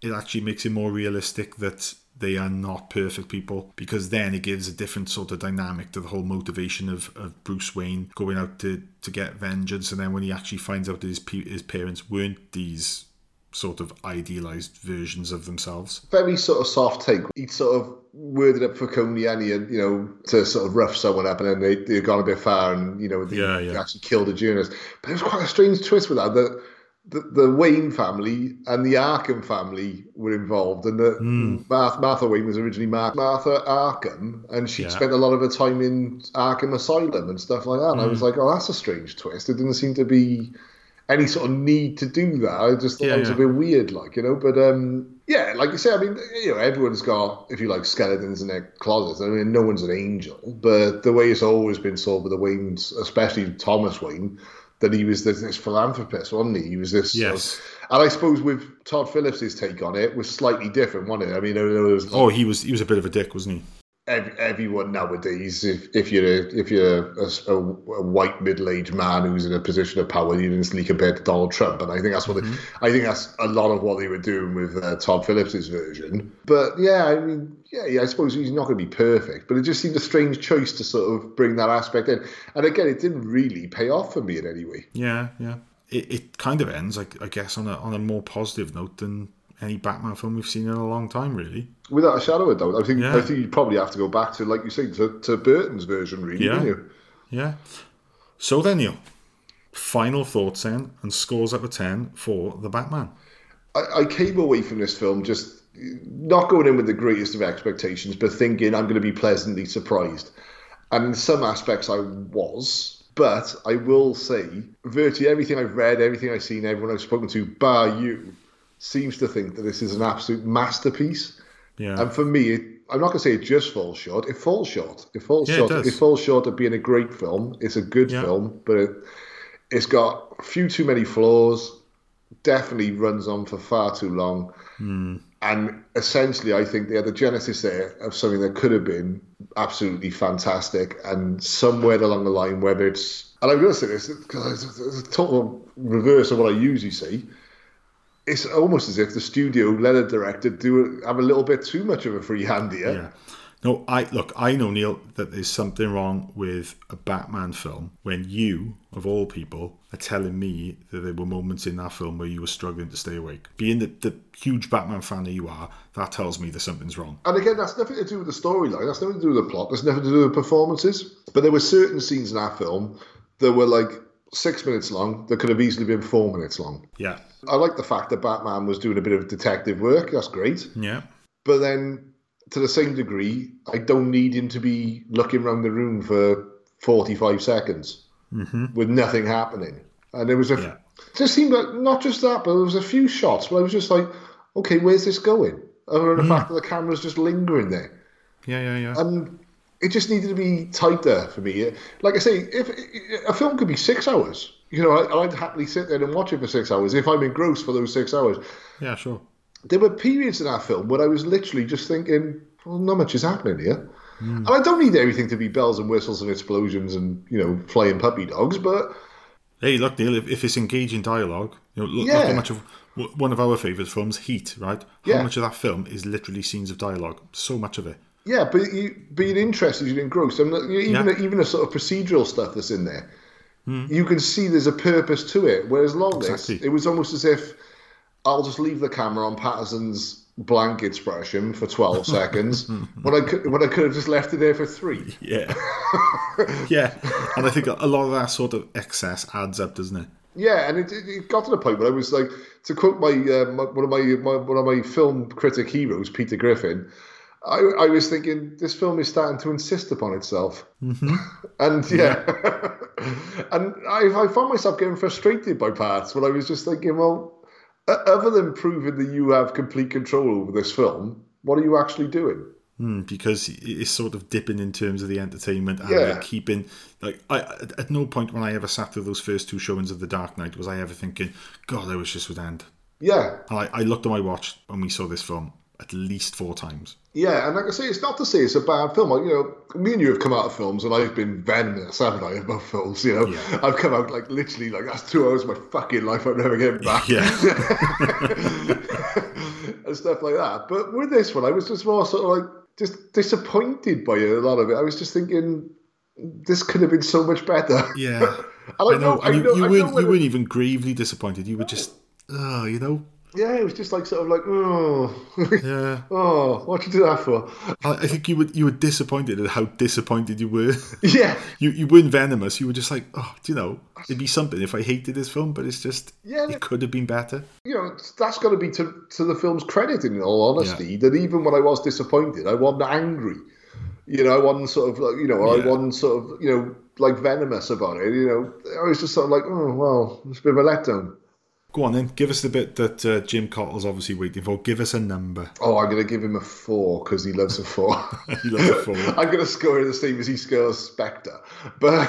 It actually makes it more realistic that they are not perfect people because then it gives a different sort of dynamic to the whole motivation of, of Bruce Wayne going out to, to get vengeance and then when he actually finds out that his, his parents weren't these sort of idealized versions of themselves. Very sort of soft take. He'd sort of worded up Falcone and you know, to sort of rough someone up, and then they they'd gone a bit far, and you know, they, Yeah, yeah. actually killed a journalist. But it was quite a strange twist with that. That the, the Wayne family and the Arkham family were involved, and that Hmm. Martha, Martha Wayne was originally Mar- Martha Arkham, and she Yeah. spent a lot of her time in Arkham Asylum and stuff like that. And I Hmm. was like, oh, that's a strange twist. It didn't seem to be any sort of need to do that. I just thought Yeah, that was yeah. a bit weird, like you know. But um, yeah, like you say, I mean, you know, everyone's got, if you like, skeletons in their closets. I mean, no one's an angel, but the way it's always been sold with the Waynes, especially Thomas Wayne, that he was this, this philanthropist, wasn't he? He was this. sort of- Yes. and I suppose with Todd Phillips' take on it was slightly different, wasn't it? I mean, was Oh, he was he was a bit of a dick, wasn't he? Ev- everyone nowadays, if, if you're a, if you're a, a, a white middle aged man who's in a position of power, you instantly compare to Donald Trump, and I think that's what they, I think that's a lot of what they were doing with uh, Todd Phillips's version. But yeah, I mean, yeah, yeah, I suppose he's not going to be perfect, but it just seemed a strange choice to sort of bring that aspect in. And again, it didn't really pay off for me in any way. Yeah, yeah. It, it kind of ends, I, I guess, on a on a more positive note than any Batman film we've seen in a long time, really. Without a shadow of a doubt, I think Yeah. I think you probably have to go back to, like you say, to, to Burton's version, really. Yeah. you? Yeah. So then, Neil, final thoughts then, and scores out of ten for the Batman. I, I came away from this film just not going in with the greatest of expectations, but thinking I'm going to be pleasantly surprised. And in some aspects, I was. But I will say, virtually everything I've read, everything I've seen, everyone I've spoken to, bar you, seems to think that this is an absolute masterpiece. Yeah. And for me, it, I'm not going to say it just falls short. It falls short. It falls Yeah, it short. does. falls short of being a great film. It's a good Yeah. film, but it, it's got a few too many flaws. Definitely runs on for far too long. Hmm. And essentially, I think they had the genesis there of something that could have been absolutely fantastic. And somewhere along the line, whether it's and I'm going to say this because it's a total reverse of what I usually say. It's almost as if the studio let a director do have a little bit too much of a free hand here. Yeah. No, I look. I know Neil that there's something wrong with a Batman film when you, of all people, are telling me that there were moments in that film where you were struggling to stay awake. Being the, the huge Batman fan that you are, that tells me that something's wrong. And again, that's nothing to do with the storyline. That's nothing to do with the plot. That's nothing to do with performances. But there were certain scenes in that film that were like six minutes long that could have easily been four minutes long. Yeah. I like the fact that Batman was doing a bit of detective work. That's great. Yeah. But then, to the same degree, I don't need him to be looking around the room for 45 seconds mm-hmm. with nothing happening. And there was a. Yeah. Just seemed like not just that, but there was a few shots where I was just like, okay, where's this going? Other than the mm. fact that the camera's just lingering there. Yeah, yeah, yeah. And it just needed to be tighter for me. Like I say, if a film could be six hours, you know, I- I'd happily sit there and watch it for six hours if I'm engrossed for those six hours. yeah, sure. There were periods in that film where I was literally just thinking, well, not much is happening here. Hmm. And I don't need everything to be bells and whistles and explosions and, you know, flying puppy dogs, but Hey, look, Neil, if, if it's engaging dialogue, you know, look, look Yeah. how much of one of our favourite films, Heat, right? How Yeah. much of that film is literally scenes of dialogue? So much of it. yeah, but you, being interested, you're engrossed. And uh, even, Yeah. even a sort of procedural stuff that's in there, you can see there's a purpose to it. Whereas long Exactly. it was almost as if I'll just leave the camera on Pattinson's blank expression for 12 seconds when I could when I could have just left it there for three. Yeah. yeah. And I think a lot of that sort of excess adds up, doesn't it? Yeah, and it, it, it got to the point where I was like, to quote my, uh, my one of my, my one of my film critic heroes, Peter Griffin. I, I was thinking this film is starting to insist upon itself, mm-hmm. and yeah, and I, I found myself getting frustrated by parts when I was just thinking, well, other than proving that you have complete control over this film, what are you actually doing? Mm, because it's sort of dipping in terms of the entertainment and Yeah. like keeping like I at- at no point when I ever sat through those first two showings of The Dark Knight was I ever thinking, God, I wish this would end. Yeah, And I, I looked at my watch when we saw this film at least four times. Yeah, and like I say, it's not to say it's a bad film. Like, you know, me and you have come out of films, and I've been venomous, haven't I, about films? You know, Yeah. I've come out like literally like that's two hours of my fucking life I'm never getting back, Yeah. and stuff like that. But with this one, I was just more sort of like just disappointed by a lot of it. I was just thinking this could have been so much better. Yeah. I know. I you, know- you I know weren't when you weren't even gravely disappointed. You were just oh, you know. Yeah, it was just like sort of like, oh, Yeah. oh, what you do that for? I think you were you were disappointed at how disappointed you were. Yeah, you you weren't venomous. You were just like, oh, do you know, it'd be something if I hated this film, but it's just Yeah, it could have been better. you know, that's got to be to, to the film's credit, in all honesty, that even when I was disappointed, I wasn't angry. You know, I wasn't sort of like, you know, I wasn't sort of, you know, like venomous about it. You know, I was just sort of like, oh, well, it's a bit of a letdown. Go on then, give us the bit that uh, Jim Cottle's obviously waiting for. Give us a number. Oh, I'm going to give him a four because he loves a four. He loves a four. I'm going to score the same as he scores Spectre. But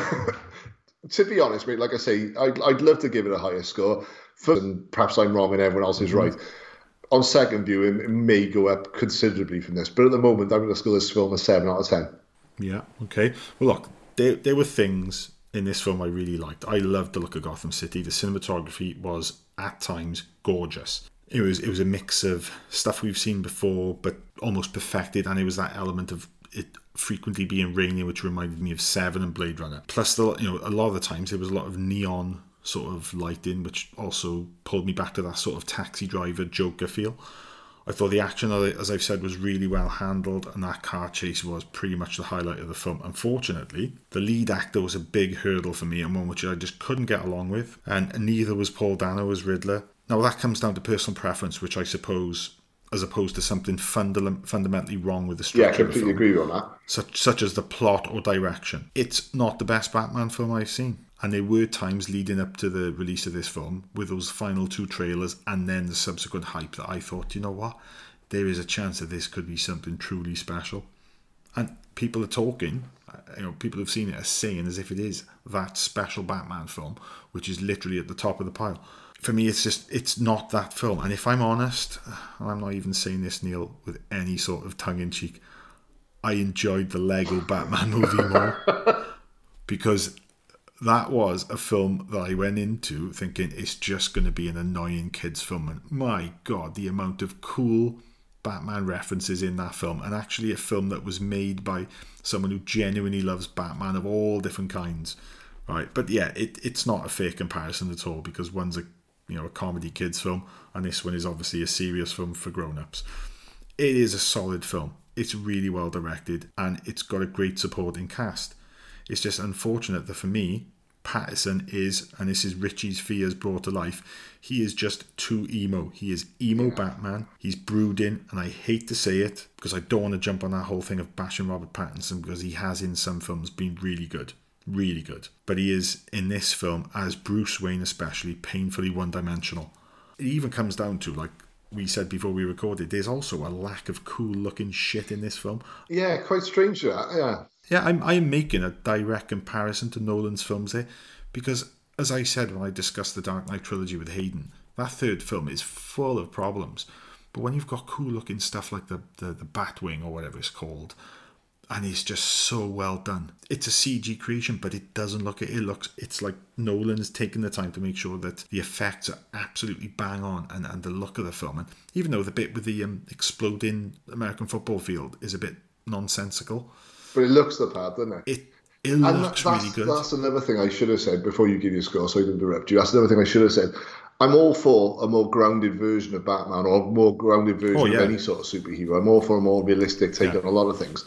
to be honest, mate, like I say, I'd, I'd love to give it a higher score. First, and perhaps I'm wrong and everyone else Mm-hmm. is right. On second viewing, it may go up considerably from this. But at the moment, I'm going to score this film a 7 out of 10. Yeah. Okay. Well, look, there there were things in this film I really liked. I loved the look of Gotham City. The cinematography was at times gorgeous. It was it was a mix of stuff we've seen before, but almost perfected, and it was that element of it frequently being rainy, which reminded me of Seven and Blade Runner. Plus, the you know a lot of the times there was a lot of neon sort of lighting, which also pulled me back to that sort of taxi driver Joker feel. I thought the action, as I've said, was really well handled, and that car chase was pretty much the highlight of the film. Unfortunately, the lead actor was a big hurdle for me and one which I just couldn't get along with, and neither was Paul Dano as Riddler. Now, that comes down to personal preference, which I suppose, as opposed to something fundam- fundamentally wrong with the structure Yeah, I completely agree on that. such such as the plot or direction. It's not the best Batman film I've seen. And there were times leading up to the release of this film with those final two trailers and then the subsequent hype that I thought, you know what? There is a chance that this could be something truly special. And people are talking, uh, you know, people who've seen it are saying as if it is that special Batman film, which is literally at the top of the pile. For me, it's just, it's not that film. And if I'm honest, and I'm not even saying this, Neil, with any sort of tongue in cheek, I enjoyed the Lego Batman movie more because that was a film that I went into thinking it's just going to be an annoying kids film. And my God, the amount of cool Batman references in that film, and actually a film that was made by someone who genuinely loves Batman of all different kinds, right? But yeah, it, it's not a fair comparison at all because one's a you know a comedy kids film, and this one is obviously a serious film for grown-ups. It is a solid film. It's really well directed, and it's got a great supporting cast. It's just unfortunate that for me, Pattinson is, and this is Richie's fears brought to life, he is just too emo. He is emo Batman. He's brooding, and I hate to say it because I don't want to jump on that whole thing of bashing Robert Pattinson because he has in some films been really good. Really good. But he is in this film, as Bruce Wayne especially, painfully one dimensional. It even comes down to, like we said before we recorded, there's also a lack of cool looking shit in this film. Yeah, quite strange that, yeah. Yeah, I'm I'm making a direct comparison to Nolan's films there because, as I said when I discussed the Dark Knight trilogy with Hayden, that third film is full of problems. But when you've got cool looking stuff like the, the, the Batwing or whatever it's called, and it's just so well done. It's a CG creation, but it doesn't look it. It looks it's like Nolan's taken the time to make sure that the effects are absolutely bang on and, and the look of the film. And even though the bit with the um, exploding American football field is a bit nonsensical, But it looks the part, doesn't it? it it And looks that's, really good. that's another thing I should have said before you give your score, so I didn't interrupt you. That's another thing I should have said. I'm all for a more grounded version of Batman or a more grounded version Oh, yeah. of any sort of superhero. I'm all for a more realistic take Yeah. on a lot of things.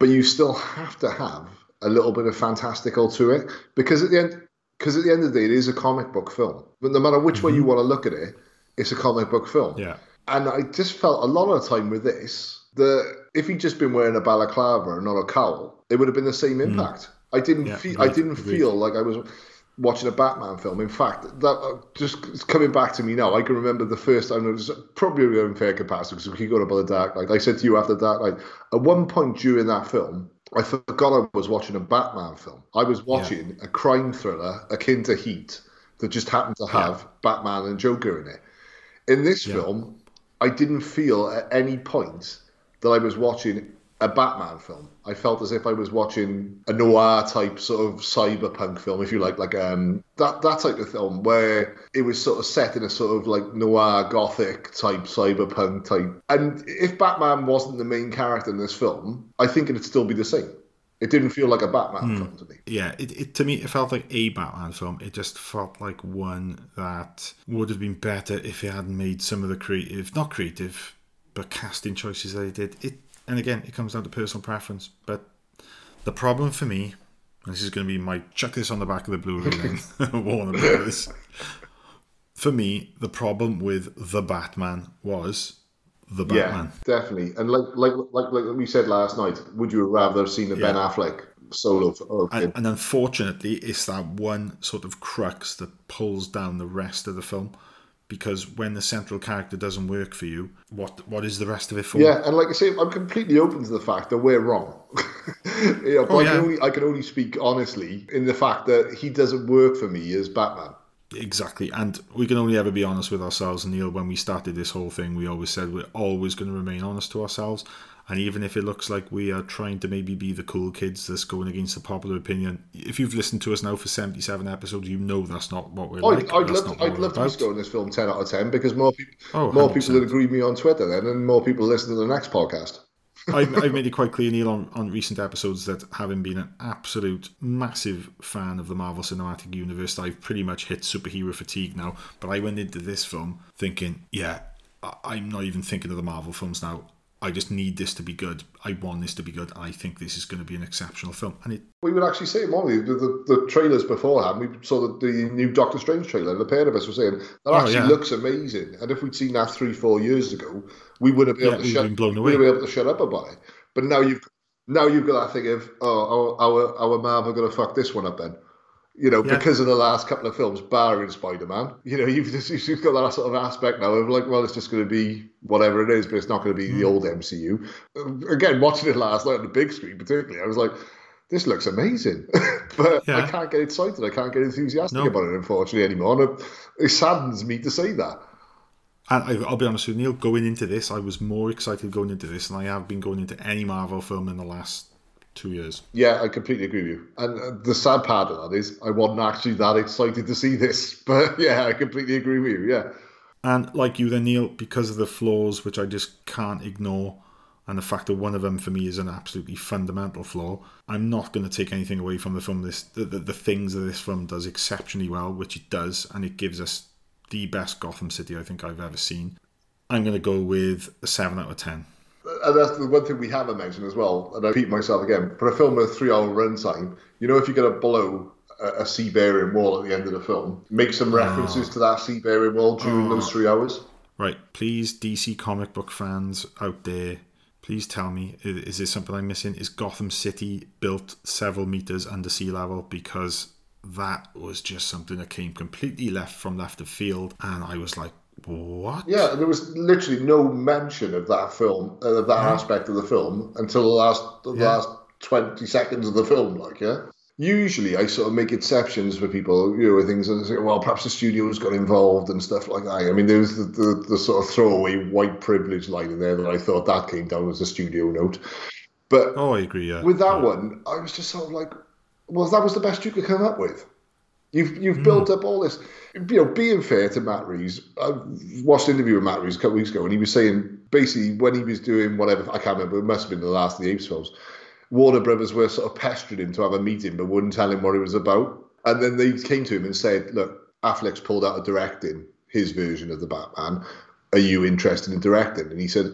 But you still have to have a little bit of fantastical to it because at the end because at the end of the day it is a comic book film. But no matter which way you want to look at it, it's a comic book film. Mm-hmm. Yeah. And I just felt a lot of the time with this that if he'd just been wearing a balaclava and not a cowl, it would have been the same impact. I didn't Mm. Yeah, feel I didn't agreed. feel like I was watching a Batman film. In fact, that uh, just coming back to me now. I can remember the first time. It was probably an unfair comparison because we keep going about the Dark Knight. I said to you after Dark Knight, at one point during that film, I forgot I was watching a Batman film. I was watching a crime thriller akin to Heat that just happened to have Batman and Joker in it. In this film, I didn't feel at any point that I was watching a Batman film. I felt as if I was watching a noir type sort of cyberpunk film, if you like, like um that that type of film where it was sort of set in a sort of like noir gothic type cyberpunk type. And if Batman wasn't the main character in this film, I think it'd still be the same. It didn't feel like a Batman film to me. Yeah, it, it to me it felt like a Batman film. It just felt like one that would have been better if it hadn't made some of the creative, not creative, but casting choices that it did. It and again, it comes down to personal preference. But the problem for me, and this is going to be my chuck this on the back of the Blu-ray then, Warner Brothers. For me, the problem with the Batman was the Batman. Yeah, definitely. And like like like like we said last night, would you rather have seen a Ben Affleck solo? Or, And, and unfortunately, it's that one sort of crux that pulls down the rest of the film. Because when the central character doesn't work for you, what what is the rest of it for? yeah, and like I say, I'm completely open to the fact that we're wrong. you know, but Oh, I, can only, I can only speak honestly in the fact that he doesn't work for me as Batman. Exactly, and we can only ever be honest with ourselves. Neil, when we started this whole thing, we always said we're always going to remain honest to ourselves. And even if it looks like we are trying to maybe be the cool kids that's going against the popular opinion, if you've listened to us now for seventy-seven episodes, you know that's not what we're I'd, like. I'd That's love, to, I'd love to this film ten out of ten because more people, Oh, more people 100%. would agree with me on Twitter then, and more people listen to the next podcast. I've, I've made it quite clear, Neil, on, on recent episodes that having been an absolute massive fan of the Marvel Cinematic Universe, I've pretty much hit superhero fatigue now. But I went into this film thinking, yeah, I- I'm not even thinking of the Marvel films now. I just need this to be good. I want this to be good. I think this is going to be an exceptional film. And it We would actually say, Molly, the, the, the trailers beforehand, we saw the, the new Doctor Strange trailer, and the pair of us were saying that oh, actually Oh, yeah. looks amazing. And if we'd seen that three, four years ago, we would have been Yeah, able to we'd shut been blown we'd away. been able to shut up about it. But now you've now you've got that thing of oh our our, our Marvel going to fuck this one up then. You know, Yeah. because of the last couple of films, barring Spider Man, you know, you've just you've got that sort of aspect now of like, well, it's just going to be whatever it is, but it's not going to be Hmm. the old MCU. Again, watching it last night on the big screen, particularly, I was like, this looks amazing, but I can't get excited. I can't get enthusiastic No. about it, unfortunately, anymore. And it, it saddens me to say that. And I, I'll be honest with you, Neil, going into this, I was more excited going into this than I have been going into any Marvel film in the last two years. Yeah, I completely agree with you. And uh, the sad part of that is, I wasn't actually that excited to see this, but yeah, I completely agree with you. Yeah. And like you then, Neil, because of the flaws which I just can't ignore, and the fact that one of them for me is an absolutely fundamental flaw, I'm not going to take anything away from the film. This the, the, the things that this film does exceptionally well, which it does, and it gives us the best Gotham City I think I've ever seen. I'm going to go with a seven out of ten. And that's the one thing we haven't mentioned as well, and I repeat myself again. For a film with a three-hour runtime, you know, if you're going to blow a, a sea-bearing wall at the end of the film, make some references ah. to that sea-bearing wall during those ah. three hours. Right, please, DC comic book fans out there, please tell me, is this something I'm missing? Is Gotham City built several meters under sea level? Because that was just something that came completely left from left of field, and I was like, what? Yeah, there was literally no mention of that film, uh, of that aspect of the film, until the last the Yeah. last twenty seconds of the film. Like, yeah. Usually, I sort of make exceptions for people, you know, things and say, well, perhaps the studios got involved and stuff like that. I mean, there was the, the, the sort of throwaway white privilege line in there that I thought that came down as a studio note. But Oh, I agree, yeah. with that Yeah. one, I was just sort of like, well, that was the best you could come up with. You've you've hmm. built up all this, you know. Being fair to Matt Reeves, I watched an interview with Matt Reeves a couple weeks ago, and he was saying basically when he was doing whatever I can't remember, it must have been the last of the Apes films. Warner Brothers were sort of pestering him to have a meeting, but wouldn't tell him what it was about. And then they came to him and said, "Look, Affleck's pulled out of directing his version of the Batman. Are you interested in directing?" And he said,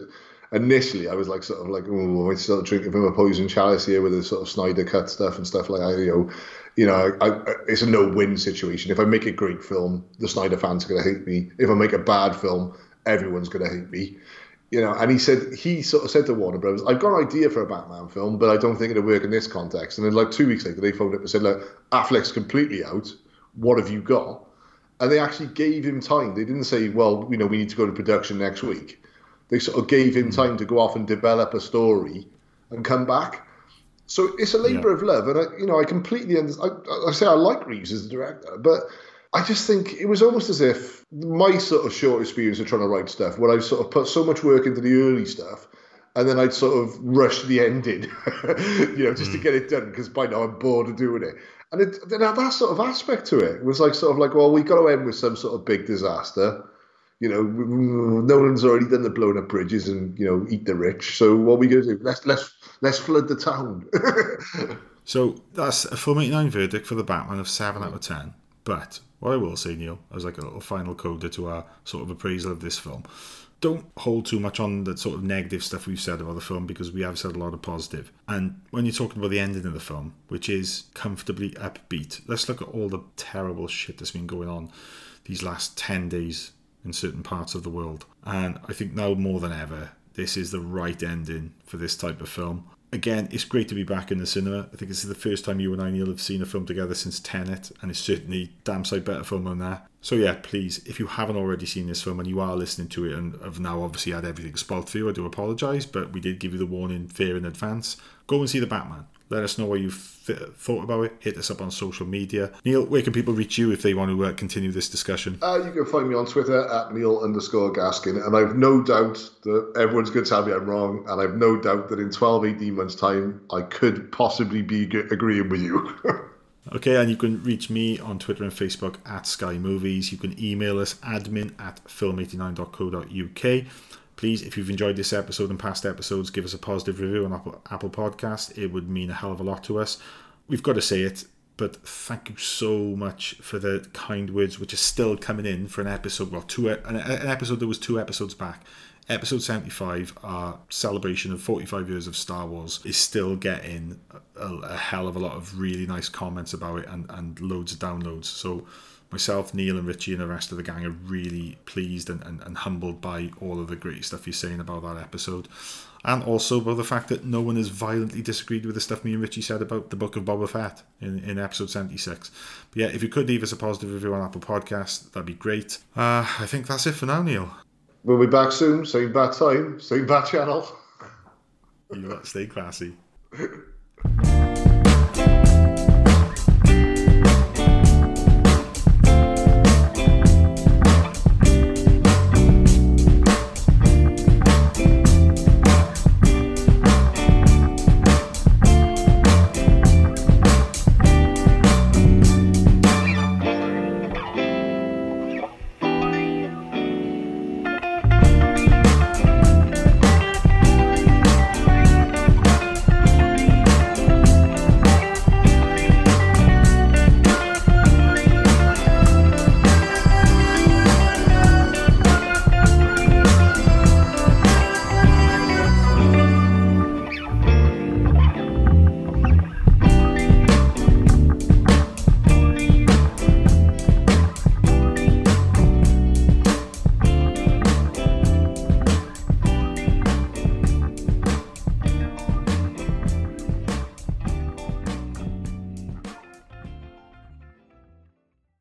initially I was like sort of like, oh, I still drinking from a poison chalice here with the sort of Snyder cut stuff and stuff like that. You know, you know, I, I, it's a no-win situation. If I make a great film, the Snyder fans are going to hate me. If I make a bad film, everyone's going to hate me. You know, and he said he sort of said to Warner Brothers, "I've got an idea for a Batman film, but I don't think it'll work in this context." And then, like two weeks later, they phoned up and said, "Look, Affleck's completely out. What have you got?" And they actually gave him time. They didn't say, "Well, you know, we need to go to production next week." They sort of gave him hmm. time to go off and develop a story and come back. So it's a labour Yeah. of love, and I, you know, I completely understand. I, I say I like Reeves as a director, but I just think it was almost as if my sort of short experience of trying to write stuff, where I sort of put so much work into the early stuff, and then I'd sort of rush the ending, you know, just to hmm. get it done because by now I'm bored of doing it. And it, then that sort of aspect to it was like sort of like, well, we got to end with some sort of big disaster. You know, Nolan's already done the blowing up bridges and you know eat the rich. So what are we going to do? Let's let's let's flood the town. So that's a full 89 verdict for the Batman of 7 out of 10. But what I will say, Neil, as like a little final coda to our sort of appraisal of this film, don't hold too much on the sort of negative stuff we've said about the film because we have said a lot of positive. And when you're talking about the ending of the film, which is comfortably upbeat, let's look at all the terrible shit that's been going on these last 10 days in certain parts of the world. And I think now more than ever, this is the right ending for this type of film again, it's great to be back in the cinema. I think this is the first time you and I, Neil, have seen a film together since Tenet, and it's certainly damn sight better film than that. So yeah, please, if you haven't already seen this film and you are listening to it and have now obviously had everything spoiled for you, I do apologise, but we did give you the warning fair in advance. Go and see the Batman. Let us know what you've thought about it. Hit us up on social media. Neil, where can people reach you if they want to uh, continue this discussion? Uh, you can find me on Twitter at Neil underscore Gaskin, and I've no doubt that everyone's going to tell me I'm wrong, and I've no doubt that in 12, 18 months' time, I could possibly be agreeing with you. Okay, and you can reach me on Twitter and Facebook at Sky Movies. You can email us admin at film89.co.uk. Please, if you've enjoyed this episode and past episodes, give us a positive review on Apple, Apple Podcast. It would mean a hell of a lot to us. We've got to say it, but thank you so much for the kind words, which are still coming in for an episode. Well, two an, an episode that was two episodes back. Episode 75, our celebration of 45 years of Star Wars, is still getting a, a hell of a lot of really nice comments about it and, and loads of downloads. So myself, Neil, and Richie, and the rest of the gang are really pleased and, and, and humbled by all of the great stuff you're saying about that episode. And also by the fact that no one has violently disagreed with the stuff me and Richie said about the book of Boba Fett in, in episode 76. But yeah, if you could leave us a positive review on Apple Podcast, that'd be great. Uh, I think that's it for now, Neil. We'll be back soon, same bad time, same bad channel. You stay classy.